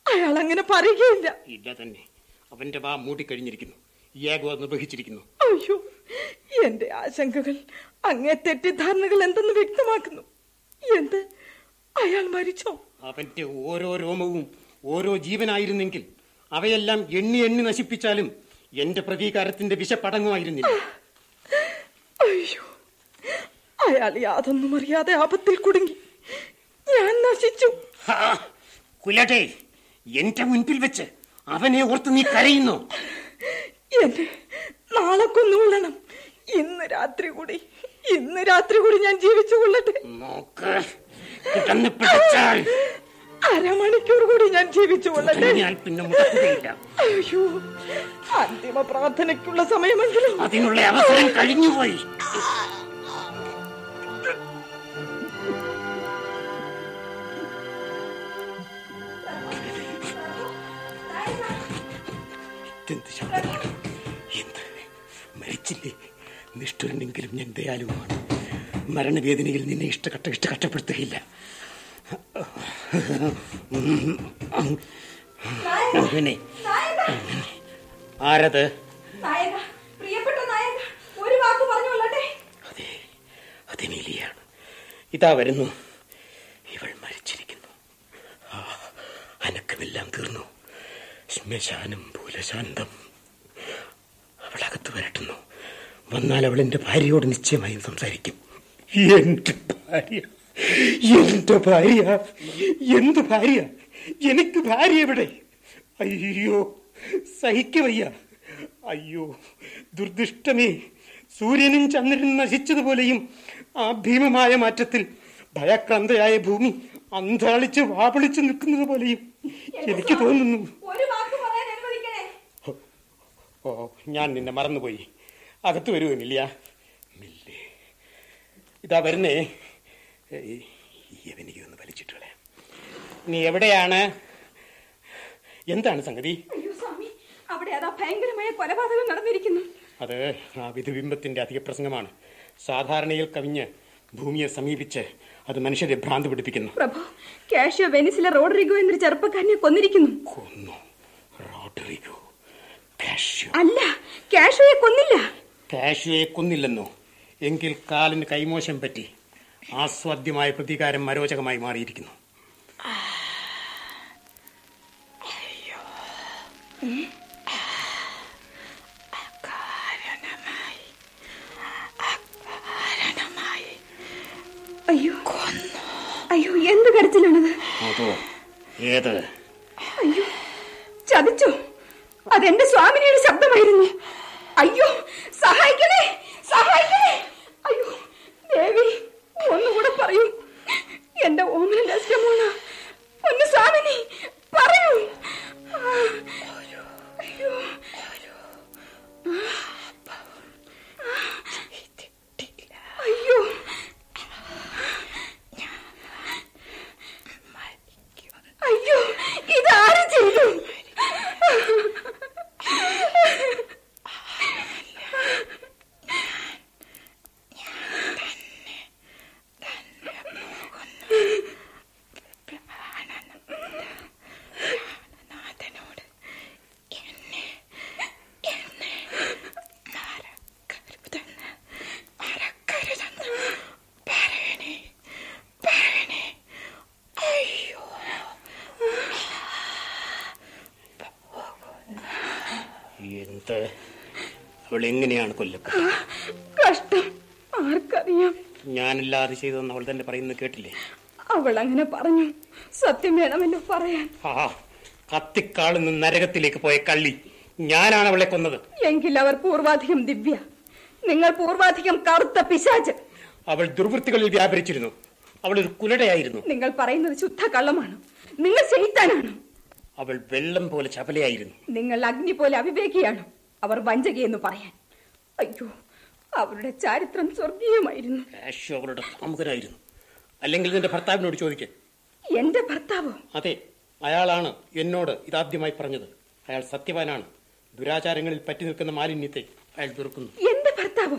അയാൾ അങ്ങനെ പറയുകയില്ല. ഇല്ല തന്നെ. അവന്റെ വാ മൂടിക്കഴിഞ്ഞിരിക്കുന്നു ഏകോ നിർവഹിച്ചിരിക്കുന്നു. അയ്യോ എന്റെ ആശങ്കകൾ അങ്ങേ തെറ്റിദ്ധാരണകൾ എന്തെന്ന് വ്യക്തമാക്കുന്നു? എന്ത്? അയാൾ മരിച്ചോ? അവന്റെ ഓരോ രോമവും ഓരോ ജീവനായിരുന്നെങ്കിൽ അവയെല്ലാം എണ്ണി എണ്ണി നശിപ്പിച്ചാലും എന്റെ പ്രതീകാരത്തിന്റെ വിശപ്പടങ്ങുമായിരുന്നില്ല അയ്യോ. അയാൾ യാതൊന്നും അറിയാതെ ആപത്തിൽ കുടുങ്ങി. ഞാൻ നശിച്ചു. കുലട്ടെ കുലടേ എന്റെ മുൻപിൽ വെച്ച് അവനെ ഓർത്ത് നീ കരയുന്നു. എന്നെ നാളെ കൊന്നുകൊള്ളണം. ഇന്ന് രാത്രി കൂടി ഇന്ന് രാത്രി കൂടി ഞാൻ ജീവിച്ചു കൊള്ളട്ടെ. അരമണിക്കൂർ കൂടി ഞാൻ ജീവിച്ചു കൊള്ളട്ടെ. ഞാൻ പിന്നെ മുടക്കുകയില്ല. അയ്യോ അന്തിമ പ്രാർത്ഥനയ്ക്കുള്ള സമയമെങ്കിലും. അതിനുള്ള അവസരം കഴിഞ്ഞുപോയി. മരിച്ചില്ലേ നിഷ്ഠുരനെങ്കിലും ഞാൻ ദയാലുവാണ്. മരണവേദനയിൽ നിന്നെ ഇഷ്ടകട്ട ഇഷ്ടകട്ടപ്പെടുത്തുകയില്ല അങ്ങനെ ആരത്? ഇതാ വരുന്നു. ഇവൾ മരിച്ചിരിക്കുന്നു. അനക്കമെല്ലാം തീർന്നു. ശ്മശാനം പോലെ ശാന്തം അവൾ അകത്ത് വരട്ടുന്നു. വന്നാൽ അവൾ എന്റെ ഭാര്യയോട് നിശ്ചയമായും സംസാരിക്കും. എന്റെ ഭാര്യ. എന്റെ ഭാര്യ. എന്ത് ഭാര്യ? എനിക്ക് ഭാര്യ എവിടെ? അയ്യോ സഹിക്കവയ്യ. അയ്യോ ദുർദിഷ്ടമേ. സൂര്യനും ചന്ദ്രനും നശിച്ചതുപോലെയും ആ ഭീമമായ മാറ്റത്തിൽ ഭയക്രാന്തയായ ഭൂമി അന്താളിച്ച് വാപളിച്ച് നിൽക്കുന്നത് പോലെയും എനിക്ക് തോന്നുന്നു. ഓ ഞാൻ നിന്നെ മറന്നുപോയി. അകത്ത് വരുമോ മില്ലിയ. മില്ലേ. ഇതാ വരുന്നേ. ഈ ഒന്ന് വലിച്ചിട്ട് കളയാം നീ എവിടെയാണ്? എന്താണ് സംഗതി? അവിടെ അതാ ഭയങ്കരമായ കൊലപാതകം നടന്നിരിക്കുന്നു. അത് ആ വിധുബിംബത്തിന്റെ അധിക പ്രസംഗമാണ്. സാധാരണയിൽ കവിഞ്ഞ് ഭൂമിയെ സമീപിച്ച് അത് മനുഷ്യരെ ഭ്രാന്ത് പിടിപ്പിക്കുന്നു. പ്രഭു കാഷ്യോ വെനിസിലെ റോഡ്രിഗോ എന്നൊരു ചെറുപ്പക്കാരനെ കൊന്നിരിക്കുന്നു. റോഡ്രിഗോ. കാഷ്യോ. അല്ല കാഷ്യോയെ കൊന്നില്ല. കാഷ്യോയെ കൊന്നില്ലെന്നോ എങ്കിൽ കാലിന് കൈമോശം പറ്റി ആസ്വാദ്യമായ പ്രതികാരം മരോചകമായി മാറിയിരിക്കുന്നു. അയ്യോ. അയ്യോ എന്ത് കരച്ചിലാണത്? അതോ ഏത്? അയ്യോ ചതിച്ചോ? അതെന്റെ സ്വാമിനിയുടെ ശബ്ദമായിരുന്നു. അയ്യോ സഹായിക്കണേ സഹായിക്കണേ. അയ്യോ ദേവി ഒന്നുകൂടെ പറയൂ. എന്റെ ഓമന രഹസ്യമോള ഒന്ന് സ്വാമിനി പറയൂ. അയ്യോ. അയ്യോ ഇതാര് ചെയ്തു എന്ത് അവൾ എങ്ങനെയാണ് കൊല്ലപ്പെട്ടത് കഷ്ടം. ആർക്കറിയാം. ഞാനല്ലാതെ ചെയ്തതെന്ന് അവൾ തന്നെ പറയുന്നത് കേട്ടില്ലേ? അവൾ അങ്ങനെ പറഞ്ഞു. സത്യം വേണമെന്ന് പറയാൻ. ആ നിന്ന് നരകത്തിലേക്ക് പോയ കള്ളി. ഞാനാണ് അവളെ കൊന്നത്. എങ്കിൽ അവർ പൂർവാധികം ദിവ്യ. നിങ്ങൾ പൂർവാധികം കറുത്ത പിശാച്. അവൾ ദുർവൃത്തികളിൽ വ്യാപരിച്ചിരുന്നു. അവൾ ഒരു കുലടയായിരുന്നു. നിങ്ങൾ പറയുന്നത് ശുദ്ധ കള്ളമാണ് നിങ്ങൾ ചെയ്താനാണ് അവൾ വെള്ളം പോലെ ചപലയായിരുന്നു. നിങ്ങൾ അഗ്നി പോലെ അവിവേകിയാണ്. അവർ വഞ്ചകയെന്ന് പറയാൻ. അയ്യോ അവരുടെ ചരിത്രം സ്വർഗീയമായിരുന്നു. അവരുടെ കാമുകനായിരുന്നു അല്ലെങ്കിൽ നിന്റെ ഭർത്താവിനോട് ചോദിക്കേ. എന്റെ ഭർത്താവോ? അതെ അയാളാണ് എന്നോട് ഇതാദ്യമായി പറഞ്ഞത്. അയാൾ സത്യവാനാണ്. ദുരാചാരങ്ങളിൽ പറ്റി നിൽക്കുന്ന മാലിന്യത്തെ അയാൾ വെറുക്കുന്നു. എന്റെ ഭർത്താവോ?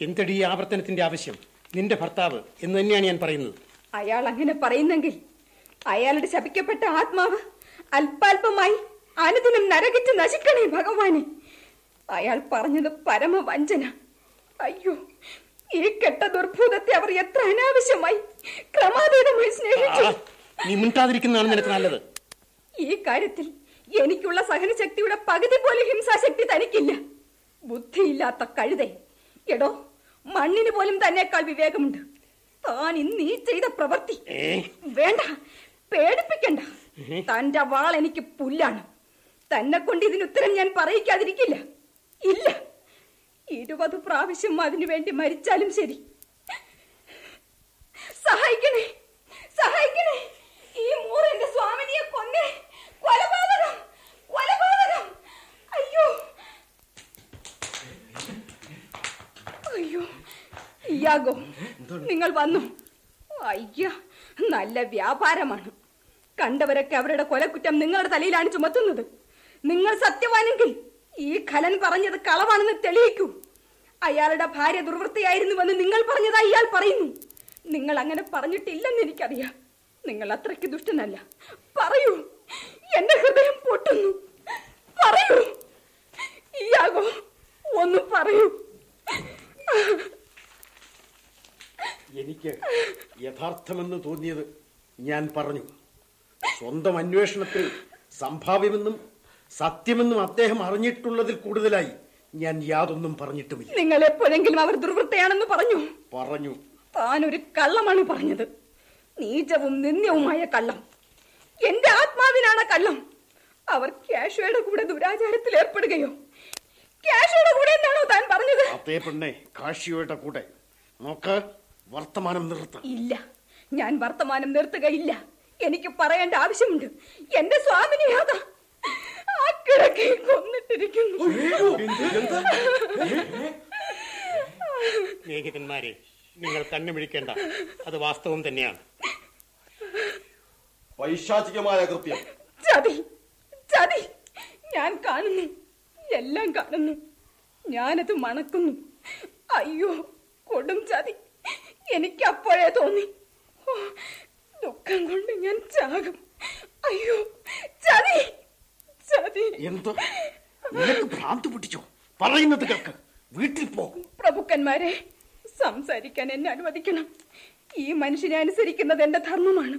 എന്തടി ഈ ആവർത്തനത്തിന്റെ ആവശ്യം? നിന്റെ ഭർത്താവ് എന്ന് തന്നെയാണ് ഞാൻ പറയുന്നത്. അയാൾ അങ്ങനെ പറയുന്നെങ്കിൽ അയാളുടെ ശപിക്കപ്പെട്ട ആത്മാവ് അല്പാൽപമായി അനുദിനം നരകിച്ച് നശിക്കണേ ഭഗവാനെ. അയാൾ പറഞ്ഞത് പരമവഞ്ചന. അയ്യോ ഈ കെട്ട ദുർഭൂതത്തെ അവർ എത്ര അനാവശ്യമായി ക്രമാതീതമായി സ്നേഹിച്ചു. നീ മിണ്ടാതിരിക്കുന്നതാണ് നിനക്ക് നല്ലത്. ഈ കാര്യത്തിൽ എനിക്കുള്ള സഹനശക്തിയുടെ പകുതി പോലെ ഹിംസാശക്തി തനിക്കില്ല. ബുദ്ധിയില്ലാത്ത കഴുതേ എടോ മണ്ണിന് പോലും തന്നെക്കാൾ വിവേകമുണ്ട്. താൻ ഇന്ന് ഈ ചെയ്ത പ്രവൃത്തി വേണ്ട പേടിപ്പിക്കണ്ട. തന്റെ വാൾ എനിക്ക് പുല്ലാണ്. തന്നെ കൊണ്ട് ഇതിന് ഉത്തരം ഞാൻ പറയിക്കാതിരിക്കില്ല. ഇല്ല. ഇരുപത് പ്രാവശ്യം അതിനു വേണ്ടി മരിച്ചാലും ശരി. സഹായിക്കണേ. സഹായിക്കണേ. ഈ മൂർ എന്റെ സ്വാമിനിയെ കൊന്നേ. കൊലപാതകം. കൊലപാതകം. അയ്യോ. അയ്യോ. യാഗോ നിങ്ങൾ വന്നു. അയ്യ നല്ല വ്യാപാരമാണ്. കണ്ടവരൊക്കെ അവരുടെ കൊലക്കുറ്റം നിങ്ങളുടെ തലയിലാണ് ചുമത്തുന്നത്. നിങ്ങൾ സത്യവാനെങ്കിൽ ഈ ഖലൻ പറഞ്ഞത് കളവാണെന്ന് തെളിയിക്കൂ. അയാളുടെ ഭാര്യ ദുർവൃത്തിയായിരുന്നുവെന്ന് നിങ്ങൾ പറഞ്ഞത് ഇയാൾ പറയുന്നു. നിങ്ങൾ അങ്ങനെ പറഞ്ഞിട്ടില്ലെന്ന് എനിക്കറിയാം. നിങ്ങൾ അത്രയ്ക്ക് ദുഷ്ടനല്ല. പറയൂ. എന്റെ ഹൃദയം പൊട്ടുന്നു. പറയൂ. ഇയാകോ ഒന്ന് പറയൂ. എനിക്ക് യഥാർത്ഥമെന്ന് തോന്നിയത് ഞാൻ പറഞ്ഞു. സ്വന്തം അന്വേഷണത്തിൽ സംഭാവ്യമെന്നും സത്യമെന്നും അദ്ദേഹം അറിഞ്ഞിട്ടുള്ളതിൽ കൂടുതലായി ഞാൻ യാതൊന്നും പറഞ്ഞിട്ടുമില്ല. നിങ്ങൾ എപ്പോഴെങ്കിലും അവർ ദുർവൃത്തയാണെന്ന് പറഞ്ഞു. പറഞ്ഞു. താൻ ഒരു കള്ളമാണ് പറഞ്ഞത്. നീചവും നിന്ദ്യവുമായ കള്ളം. എന്റെ ആത്മാവിനാണ് കള്ളം. അവർ ക്യാഷോയുടെ കൂടെ ദുരാചാരത്തിൽ ഏർപ്പെടുകയോ? ക്യാഷോയുടെ കൂടെ എന്താണോ താൻ പറഞ്ഞത്? അതേ പെണ്ണെ കാശിയോയുടെ കൂടെ. നോക്ക് വർത്തമാനം നിർത്ത. ഇല്ല. ഞാൻ വർത്തമാനം നിർത്തുകയില്ല. എനിക്ക് പറയേണ്ട ആവശ്യമുണ്ട്. എന്റെ സ്വാമിനി അതാ കൊന്നിട്ടിരിക്കുന്നു. സ്നേഹിതന്മാരെ നിങ്ങൾ കണ്ണുമിഴിക്കേണ്ട അത് വാസ്തവം തന്നെയാണ്. പൈശാചികമായ കൃത്യം. ചതി ചതി. ഞാൻ കാണുന്നു എല്ലാം കാണുന്നു. ഞാനത് മണക്കുന്നു. അയ്യോ കൊടും ചതി. എനിക്ക് അപ്പോഴേ തോന്നി ദുഃഖം കൊണ്ട് ഞാൻ ചാകും. അയ്യോ ചതി. എന്തോ? നിനക്ക് ഭ്രാന്ത് പിടിച്ചോ? പറയുന്നത് കേൾക്ക്. വീട്ടിൽ പോ. പ്രഭുക്കന്മാരെ സംസാരിക്കാൻ എന്നെ അനുവദിക്കണം. ഈ മനുഷ്യനെ അനുസരിക്കുന്നത് എന്റെ ധർമ്മമാണ്.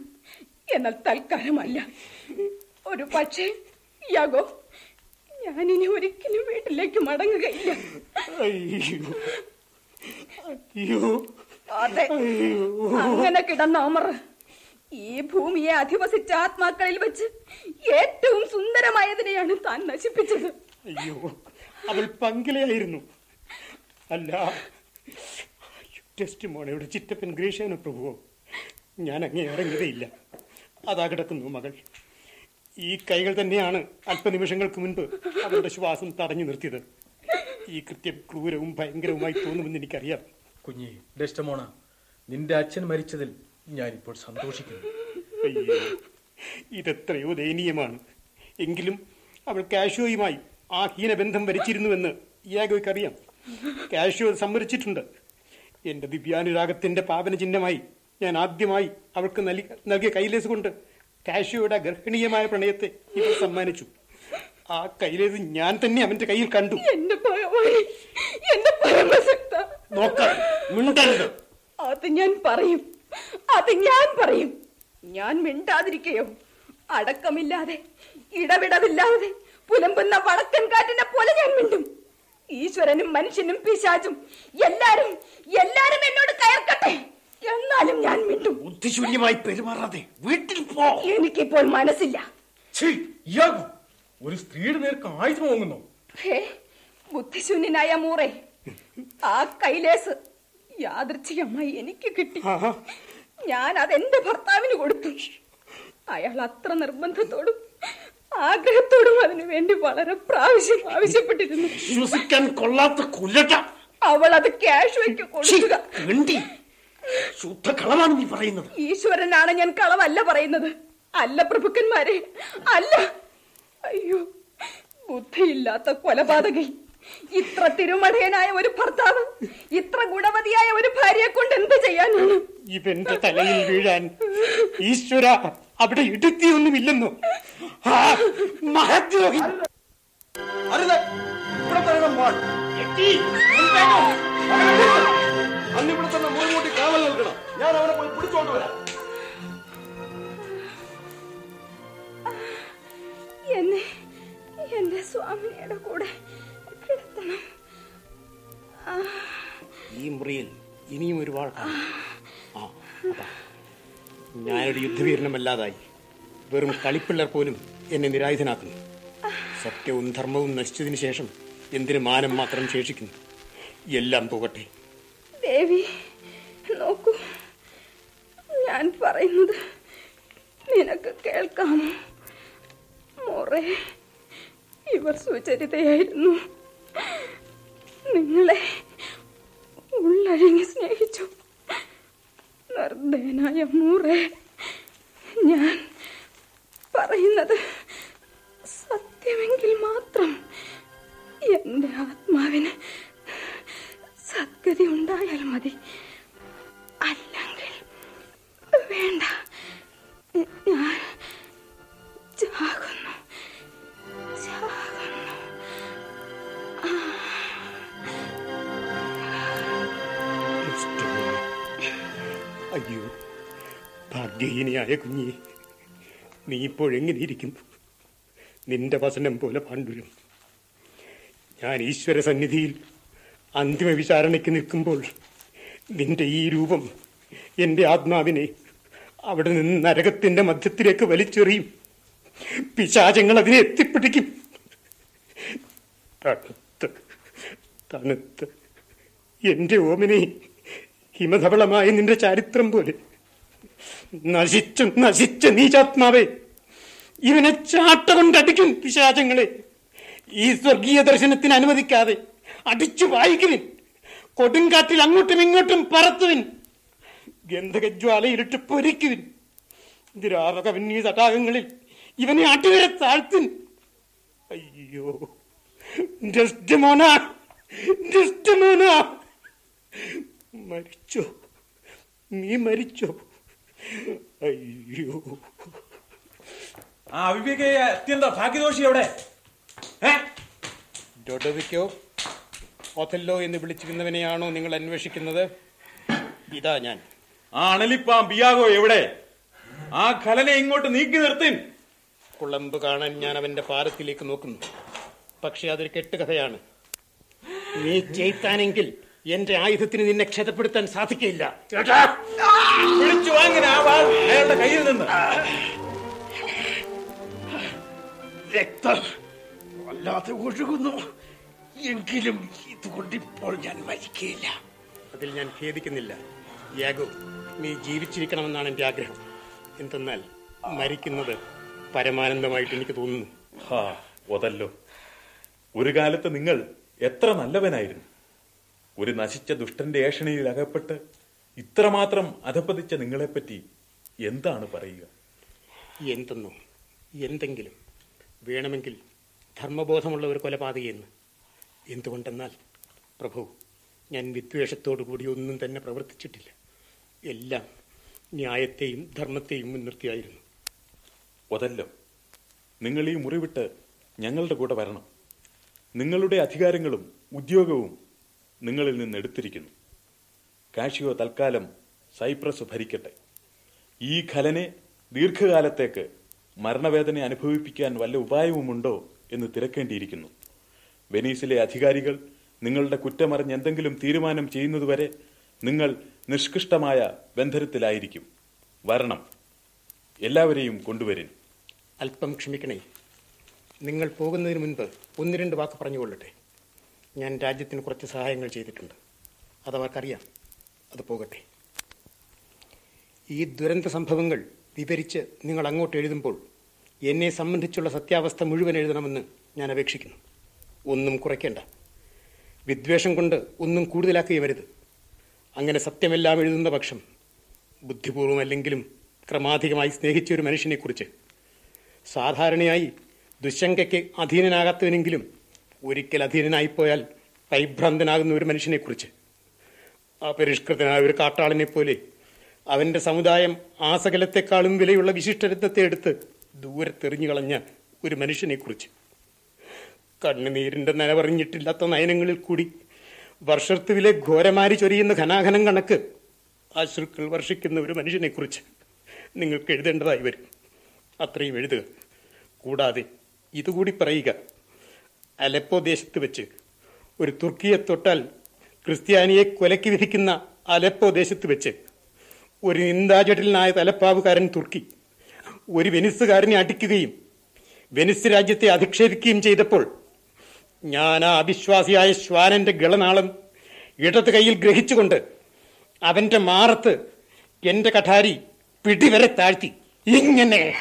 എന്നാൽ തൽക്കാലമല്ല. ഒരു പക്ഷേ യാഗോ ഞാൻ ഇനി ഒരിക്കലും വീട്ടിലേക്ക് മടങ്ങുകയില്ല. അതെ. അങ്ങനെ കിടന്ന അമർ ഈ ഭൂമിയെ അധിവസിച്ച ആത്മാക്കളിൽ വെച്ച് ഏറ്റവും സുന്ദരമായതിനെയാണ് താൻ നശിപ്പിച്ചത്. അയ്യോ അവൾ പങ്കിലയായിരുന്നു. അല്ല ടെസ്റ്റ് മോണയുടെ ചിറ്റപ്പൻ ഗ്രീഷേന പ്രഭുവോ? ഞാൻ അങ്ങേ ഇറങ്ങിയതേയില്ല അതാ കിടക്കുന്നു മകൾ. ഈ കൈകൾ തന്നെയാണ് അല്പനിമിഷങ്ങൾക്ക് മുൻപ് അവരുടെ ശ്വാസം തടഞ്ഞു നിർത്തിയത്. ഈ കൃത്യം ക്രൂരവും ഭയങ്കരവുമായി തോന്നുമെന്ന് എനിക്കറിയാം. കുഞ്ഞി ഡെസ്റ്റമോണ നിന്റെ അച്ഛൻ മരിച്ചതിൽ ഞാനിപ്പോൾ സന്തോഷിക്കുന്നു. അയ്യോ ഇതെത്രയോ ദയനീയമാണ്. എങ്കിലും അവൾ കാഷ്യോയുമായി ആ ഹീനബന്ധം വരിച്ചിരുന്നുവെന്ന് ഇയാഗോയ്ക്കറിയാം കാഷ്യോ അത് സമ്മതിച്ചിട്ടുണ്ട്. എന്റെ ദിവ്യാനുരാഗത്തിന്റെ പാപന ചിഹ്നമായി ഞാൻ ആദ്യമായി അവൾക്ക് നൽകി- നൽകിയ കൈലേസ് കൊണ്ട് കാഷ്യോയുടെ ഗർഹണീയമായ പ്രണയത്തെ ഇവർ സമ്മാനിച്ചു. ആ കൈലേസ് ഞാൻ തന്നെ അവന്റെ കയ്യിൽ കണ്ടു. അത് ഞാൻ പറയും. അത് ഞാൻ പറയും. ഞാൻ മിണ്ടാതിരിക്കയോ? അടക്കമില്ലാതെ ഇടവിടവില്ലാതെ പുലമ്പുന്ന വടക്കൻ കാറ്റിനെ പോലെ ഞാൻ മിണ്ടും. ഈശ്വരനും മനുഷ്യനും പിശാചും എല്ലാരും എല്ലാരും എന്നോട് കയർക്കട്ടെ. എന്നാലും ഞാൻ മിണ്ടും. ബുദ്ധിശൂന്യമായി പെരുമാറാതെ വീട്ടിൽ പോ. എനിക്കിപ്പോൾ മനസ്സില്ല. ഒരു സ്ത്രീയുടെ നേർക്ക് ആയുധം വാങ്ങുന്നു ബുദ്ധിശൂന്യനായ മൂറെ ആ കൈലേസ് യാദൃച്ഛികമായി എനിക്ക് കിട്ടി. ഞാൻ അതെന്റെ ഭർത്താവിന് കൊടുത്തു. അയാൾ അത്ര നിർബന്ധത്തോടും ആഗ്രഹത്തോടും അതിനു വേണ്ടി വളരെ പ്രാവശ്യം ആവശ്യപ്പെട്ടിരുന്നു. വിശ്വസിക്കാൻ കൊള്ളാത്ത കൊല്ലട്ട അവൾ അത് ക്യാഷ് വെക്ക് കൊടുക്കുക. ശുദ്ധ കളവാണ് നീ പറയുന്നത്. ഈശ്വരനാണ് ഞാൻ കളവല്ല പറയുന്നത്. അല്ല പ്രഭുക്കന്മാരെ അല്ല. അയ്യോ ബുദ്ധിയില്ലാത്ത കൊലപാതകി ഇത്ര തിരുമടയനായ ഒരു ഭർത്താവ് ഇത്ര ഗുണവതിയായ ഒരു ഭാര്യയെ കൊണ്ട് എന്ത് ചെയ്യാനാണ്? ഇവന്റെ തലയിൽ വീഴാൻ ഈശ്വര അവിടെ ഇടുത്തിയൊന്നുമില്ലെന്നു ആ മഹദ്രോഹി. അരുത്. ഇവിടെ തന്നെ പാൾ അന്ന് ഇവിടെ തന്നെ മുൻകൂട്ടി കാവൽ നൽകണം ഞാൻ അവനെ പോയി പിടിച്ചോണ്ട് വരാം. എന്നെ എന്റെ സ്വാമിയുടെ കൂടെ ഈ മുറിയിൽ ഇനിയും ഒരുപാട്. ഞാനൊരു യുദ്ധവീരനമല്ലാതായി വെറും കളിപ്പിള്ളർ പോലും എന്നെ നിരായുധനാക്കുന്നു. സത്യവും ധർമ്മവും നശിച്ചതിന് ശേഷം എന്തിന് മാനം മാത്രം ശേഷിക്കുന്നു? എല്ലാം പോകട്ടെ. ദേവി നോക്കൂ. ഞാൻ പറയുന്നത് നിനക്ക് കേൾക്കാമോ മോറെ ഇവർ സുചരിതയായിരുന്നു. നിങ്ങളെ ഉള്ളഴങ്ങി സ്നേഹിച്ചു. നിർദ്ദേനായ മൂറെ ഞാൻ പറയുന്നത് സത്യമെങ്കിൽ മാത്രം എന്റെ ആത്മാവിന് സദ്ഗതി ഉണ്ടായാൽ മതി. അല്ലെങ്കിൽ വേണ്ട ഞാൻ ചാകുന്നു അയ്യോ ഭാഗ്യഹീനിയായ കുഞ്ഞി. നീ ഇപ്പോഴെങ്ങനെ ഇരിക്കും നിന്റെ വസനം പോലെ പാണ്ഡുരം. ഞാൻ ഈശ്വര സന്നിധിയിൽ അന്തിമ വിചാരണയ്ക്ക് നിൽക്കുമ്പോൾ നിന്റെ ഈ രൂപം എന്റെ ആത്മാവിനെ അവിടെ നിന്ന് നരകത്തിന്റെ മധ്യത്തിലേക്ക് വലിച്ചെറിയും. പിശാചങ്ങൾ അതിനെ എത്തിപ്പിടിക്കും. തണുത്ത് തണുത്ത്. എന്റെ ഓമനെ ഹിമധവളമായ നിന്റെ ചരിത്രം പോലെ. നശിച്ചു നശിച്ച നീചാത്മാവേ ഇവനെ ചാട്ട കൊണ്ടടിക്കും പിശാചങ്ങളെ. ഈ സ്വർഗീയ ദർശനത്തിന് അനുവദിക്കാതെ അടിച്ചു വായിക്കുവിൻ. കൊടുങ്കാറ്റിൽ അങ്ങോട്ടും ഇങ്ങോട്ടും പറത്തുവിൻ. ഗന്ധകജ്വാലയിലിട്ട് പൊരിക്കുവിൻ. ദ്രാവക ദ്രാവകവന്യ തടാകങ്ങളിൽ ഇവനെ അടിവരെ താഴ്ത്തിൻ. അയ്യോ. ജസ്റ്റ് മോന ജസ്റ്റ് ഡെസ്ഡമോന മരിച്ചോ? നീ മരിച്ചോ? അയ്യോ. ആ അവിവേക അത്യന്ത ഭാഗ്യദോഷി എവിടെ? ഡൊഡവിക്കോ ഒഥല്ലോ എന്ന് വിളിച്ചിരുന്നവനെയാണോ നിങ്ങൾ അന്വേഷിക്കുന്നത്? ഇതാ ഞാൻ. ആ അണലിപ്പാം ബിയാഗോ എവിടെ? ആ ഖലനെ ഇങ്ങോട്ട് നീക്കി നിർത്തി കുളമ്പ് കാണാൻ ഞാൻ അവന്റെ പാരത്തിലേക്ക് നോക്കുന്നു. പക്ഷെ അതൊരു കെട്ടുകഥയാണ്. നീ ചെയ്ത്താനെങ്കിൽ എന്റെ ആയുധത്തിന് നിന്നെ ക്ഷതപ്പെടുത്താൻ സാധിക്കില്ല വിളിച്ചു വാങ്ങിന ആ വാൾ അയാളുടെ കയ്യിൽ നിന്ന്. രക്തം വല്ലാതെ ഒഴുകുന്നു. എങ്കിലും ഇതുകൊണ്ടിപ്പോൾ ഞാൻ മരിക്കില്ല അതിൽ ഞാൻ ഖേദിക്കുന്നില്ല. യാഗോ നീ ജീവിച്ചിരിക്കണമെന്നാണ് എന്റെ ആഗ്രഹം. എന്തെന്നാൽ മരിക്കുന്നത് പരമാനന്ദമായിട്ട് എനിക്ക് തോന്നുന്നു. ഹാ ഒതല്ലോ ഒരു കാലത്ത് നിങ്ങൾ എത്ര നല്ലവനായിരുന്നു. ഒരു നശിച്ച ദുഷ്ടന്റെ ഏഷണിയിൽ അകപ്പെട്ട് ഇത്രമാത്രം അധപ്പതിച്ച നിങ്ങളെപ്പറ്റി എന്താണ് പറയുക? എന്തെന്നോ? എന്തെങ്കിലും വേണമെങ്കിൽ ധർമ്മബോധമുള്ള ഒരു കൊലപാതകയെന്ന് എന്തുകൊണ്ടെന്നാൽ പ്രഭു ഞാൻ വിദ്വേഷത്തോടു കൂടി ഒന്നും തന്നെ പ്രവർത്തിച്ചിട്ടില്ല. എല്ലാം ന്യായത്തെയും ധർമ്മത്തെയും മുൻനിർത്തിയായിരുന്നു. ഒതല്ലോ നിങ്ങൾ ഈ മുറിവിട്ട് ഞങ്ങളുടെ കൂടെ വരണം. നിങ്ങളുടെ അധികാരങ്ങളും ഉദ്യോഗവും നിങ്ങളിൽ നിന്ന് എടുത്തിരിക്കുന്നു. കാഷിയോ തൽക്കാലം സൈപ്രസ് ഭരിക്കട്ടെ. ഈ ഖലനെ ദീർഘകാലത്തേക്ക് മരണവേദന അനുഭവിപ്പിക്കാൻ വല്ല ഉപായവുമുണ്ടോ എന്ന് തിരക്കേണ്ടിയിരിക്കുന്നു. വെനീസിലെ അധികാരികൾ നിങ്ങളുടെ കുറ്റമറിഞ്ഞ് എന്തെങ്കിലും തീരുമാനം ചെയ്യുന്നതുവരെ നിങ്ങൾ നിഷ്കൃഷ്ടമായ ബന്ധനത്തിലായിരിക്കും. വരണം. എല്ലാവരെയും കൊണ്ടുവരും അല്പം ക്ഷമിക്കണേ. നിങ്ങൾ പോകുന്നതിന് മുൻപ് ഒന്ന് രണ്ട് വാക്ക് പറഞ്ഞുകൊള്ളട്ടെ. ഞാൻ രാജ്യത്തിന് കുറച്ച് സഹായങ്ങൾ ചെയ്തിട്ടുണ്ട്. അതവർക്കറിയാം. അത് പോകട്ടെ. ഈ ദുരന്ത സംഭവങ്ങൾ വിവരിച്ച് നിങ്ങൾ അങ്ങോട്ട് എഴുതുമ്പോൾ എന്നെ സംബന്ധിച്ചുള്ള സത്യാവസ്ഥ മുഴുവൻ എഴുതണമെന്ന് ഞാൻ അപേക്ഷിക്കുന്നു. ഒന്നും കുറയ്ക്കേണ്ട. വിദ്വേഷം കൊണ്ട് ഒന്നും കൂടുതലാക്കുകയും വരുത് അങ്ങനെ സത്യമെല്ലാം എഴുതുന്ന പക്ഷം ബുദ്ധിപൂർവമല്ലെങ്കിലും ക്രമാധികമായി സ്നേഹിച്ച ഒരു മനുഷ്യനെക്കുറിച്ച് സാധാരണയായി ദുശങ്കയ്ക്ക് അധീനനാകാത്തവനെങ്കിലും ഒരിക്കൽ അധീനനായിപ്പോയാൽ പരിഭ്രാന്തനാകുന്ന ഒരു മനുഷ്യനെക്കുറിച്ച്. പരിഷ്കൃതനായ ഒരു കാട്ടാളനെ പോലെ അവന്റെ സമുദായം ആ സകലത്തെക്കാളും വിലയുള്ള വിശിഷ്ടരത്നത്തെ എടുത്ത് ദൂരത്തെറിഞ്ഞു കളഞ്ഞ ഒരു മനുഷ്യനെക്കുറിച്ച്. കണ്ണുനീരിന്റെ നനവറിഞ്ഞിട്ടില്ലാത്ത നയനങ്ങളിൽ കൂടി വർഷത്തുവിലെ ഘോരമാരി ചൊരിയുന്ന ഘനാഘനം കണക്ക് അശ്രുക്കൾ വർഷിക്കുന്ന ഒരു മനുഷ്യനെക്കുറിച്ച് നിങ്ങൾക്ക് എഴുതേണ്ടതായി വരും. അത്രയും എഴുതുക. കൂടാതെ ഇതുകൂടി പറയുക. അലപ്പോ ദേശത്ത് വെച്ച്. ഒരു തുർക്കിയെ തൊട്ടാൽ ക്രിസ്ത്യാനിയെ കൊലയ്ക്ക് വിധിക്കുന്ന അലപ്പോ ദേശത്ത് വെച്ച്. ഒരു നിന്ദാജടിലനായ തലപ്പാവുകാരൻ തുർക്കി. ഒരു വെനിസുകാരനെ അടിക്കുകയും വെനിസ് രാജ്യത്തെ അധിക്ഷേപിക്കുകയും ചെയ്തപ്പോൾ ഞാൻ ആ അവിശ്വാസിയായ ശ്വാനന്റെ ഗളനാളം ഇടത് കയ്യിൽ ഗ്രഹിച്ചുകൊണ്ട് അവന്റെ മാറത്ത് എന്റെ കഠാരി പിടിവരെ താഴ്ത്തി. ഇങ്ങനെ.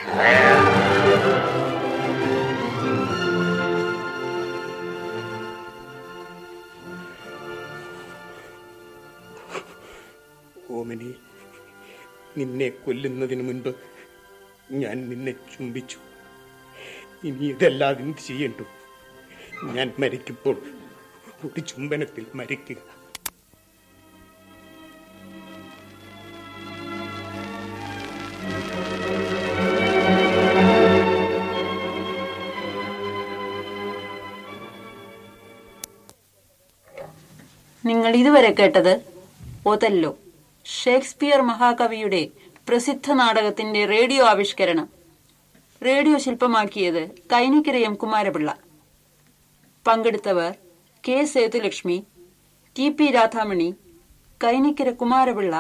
ഓമനി നിന്നെ കൊല്ലുന്നതിന് മുൻപ് ഞാൻ നിന്നെ ചുംബിച്ചു. ഇനി ഇതല്ലാതെ എന്ത് ചെയ്യണ്ടു. ഞാൻ മരിക്കുമ്പോൾ ഒരു ചുംബനത്തിൽ മരിക്കുക. നിങ്ങൾ ഇതുവരെ കേട്ടത് ഒതല്ലോ ഷേക്സ്പിയർ മഹാകവിയുടെ പ്രസിദ്ധ നാടകത്തിന്റെ റേഡിയോ ആവിഷ്കരണം. റേഡിയോ ശില്പമാക്കിയത് കൈനിക്കരയം Kumarapillai. പങ്കെടുത്തവർ K Sethulakshmi T P Radhamani Kainikkara Kumarapillai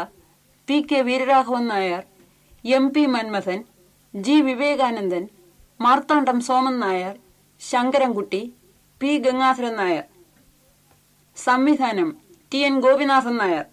P K Veeraraghavan Nair M P Manmadhan G Vivekanandan Marthandam Soman Nair Sankarankutty P Gangadharan Nair. സംവിധാനം ടി എൻ ഗോപിനാഥൻ നായർ.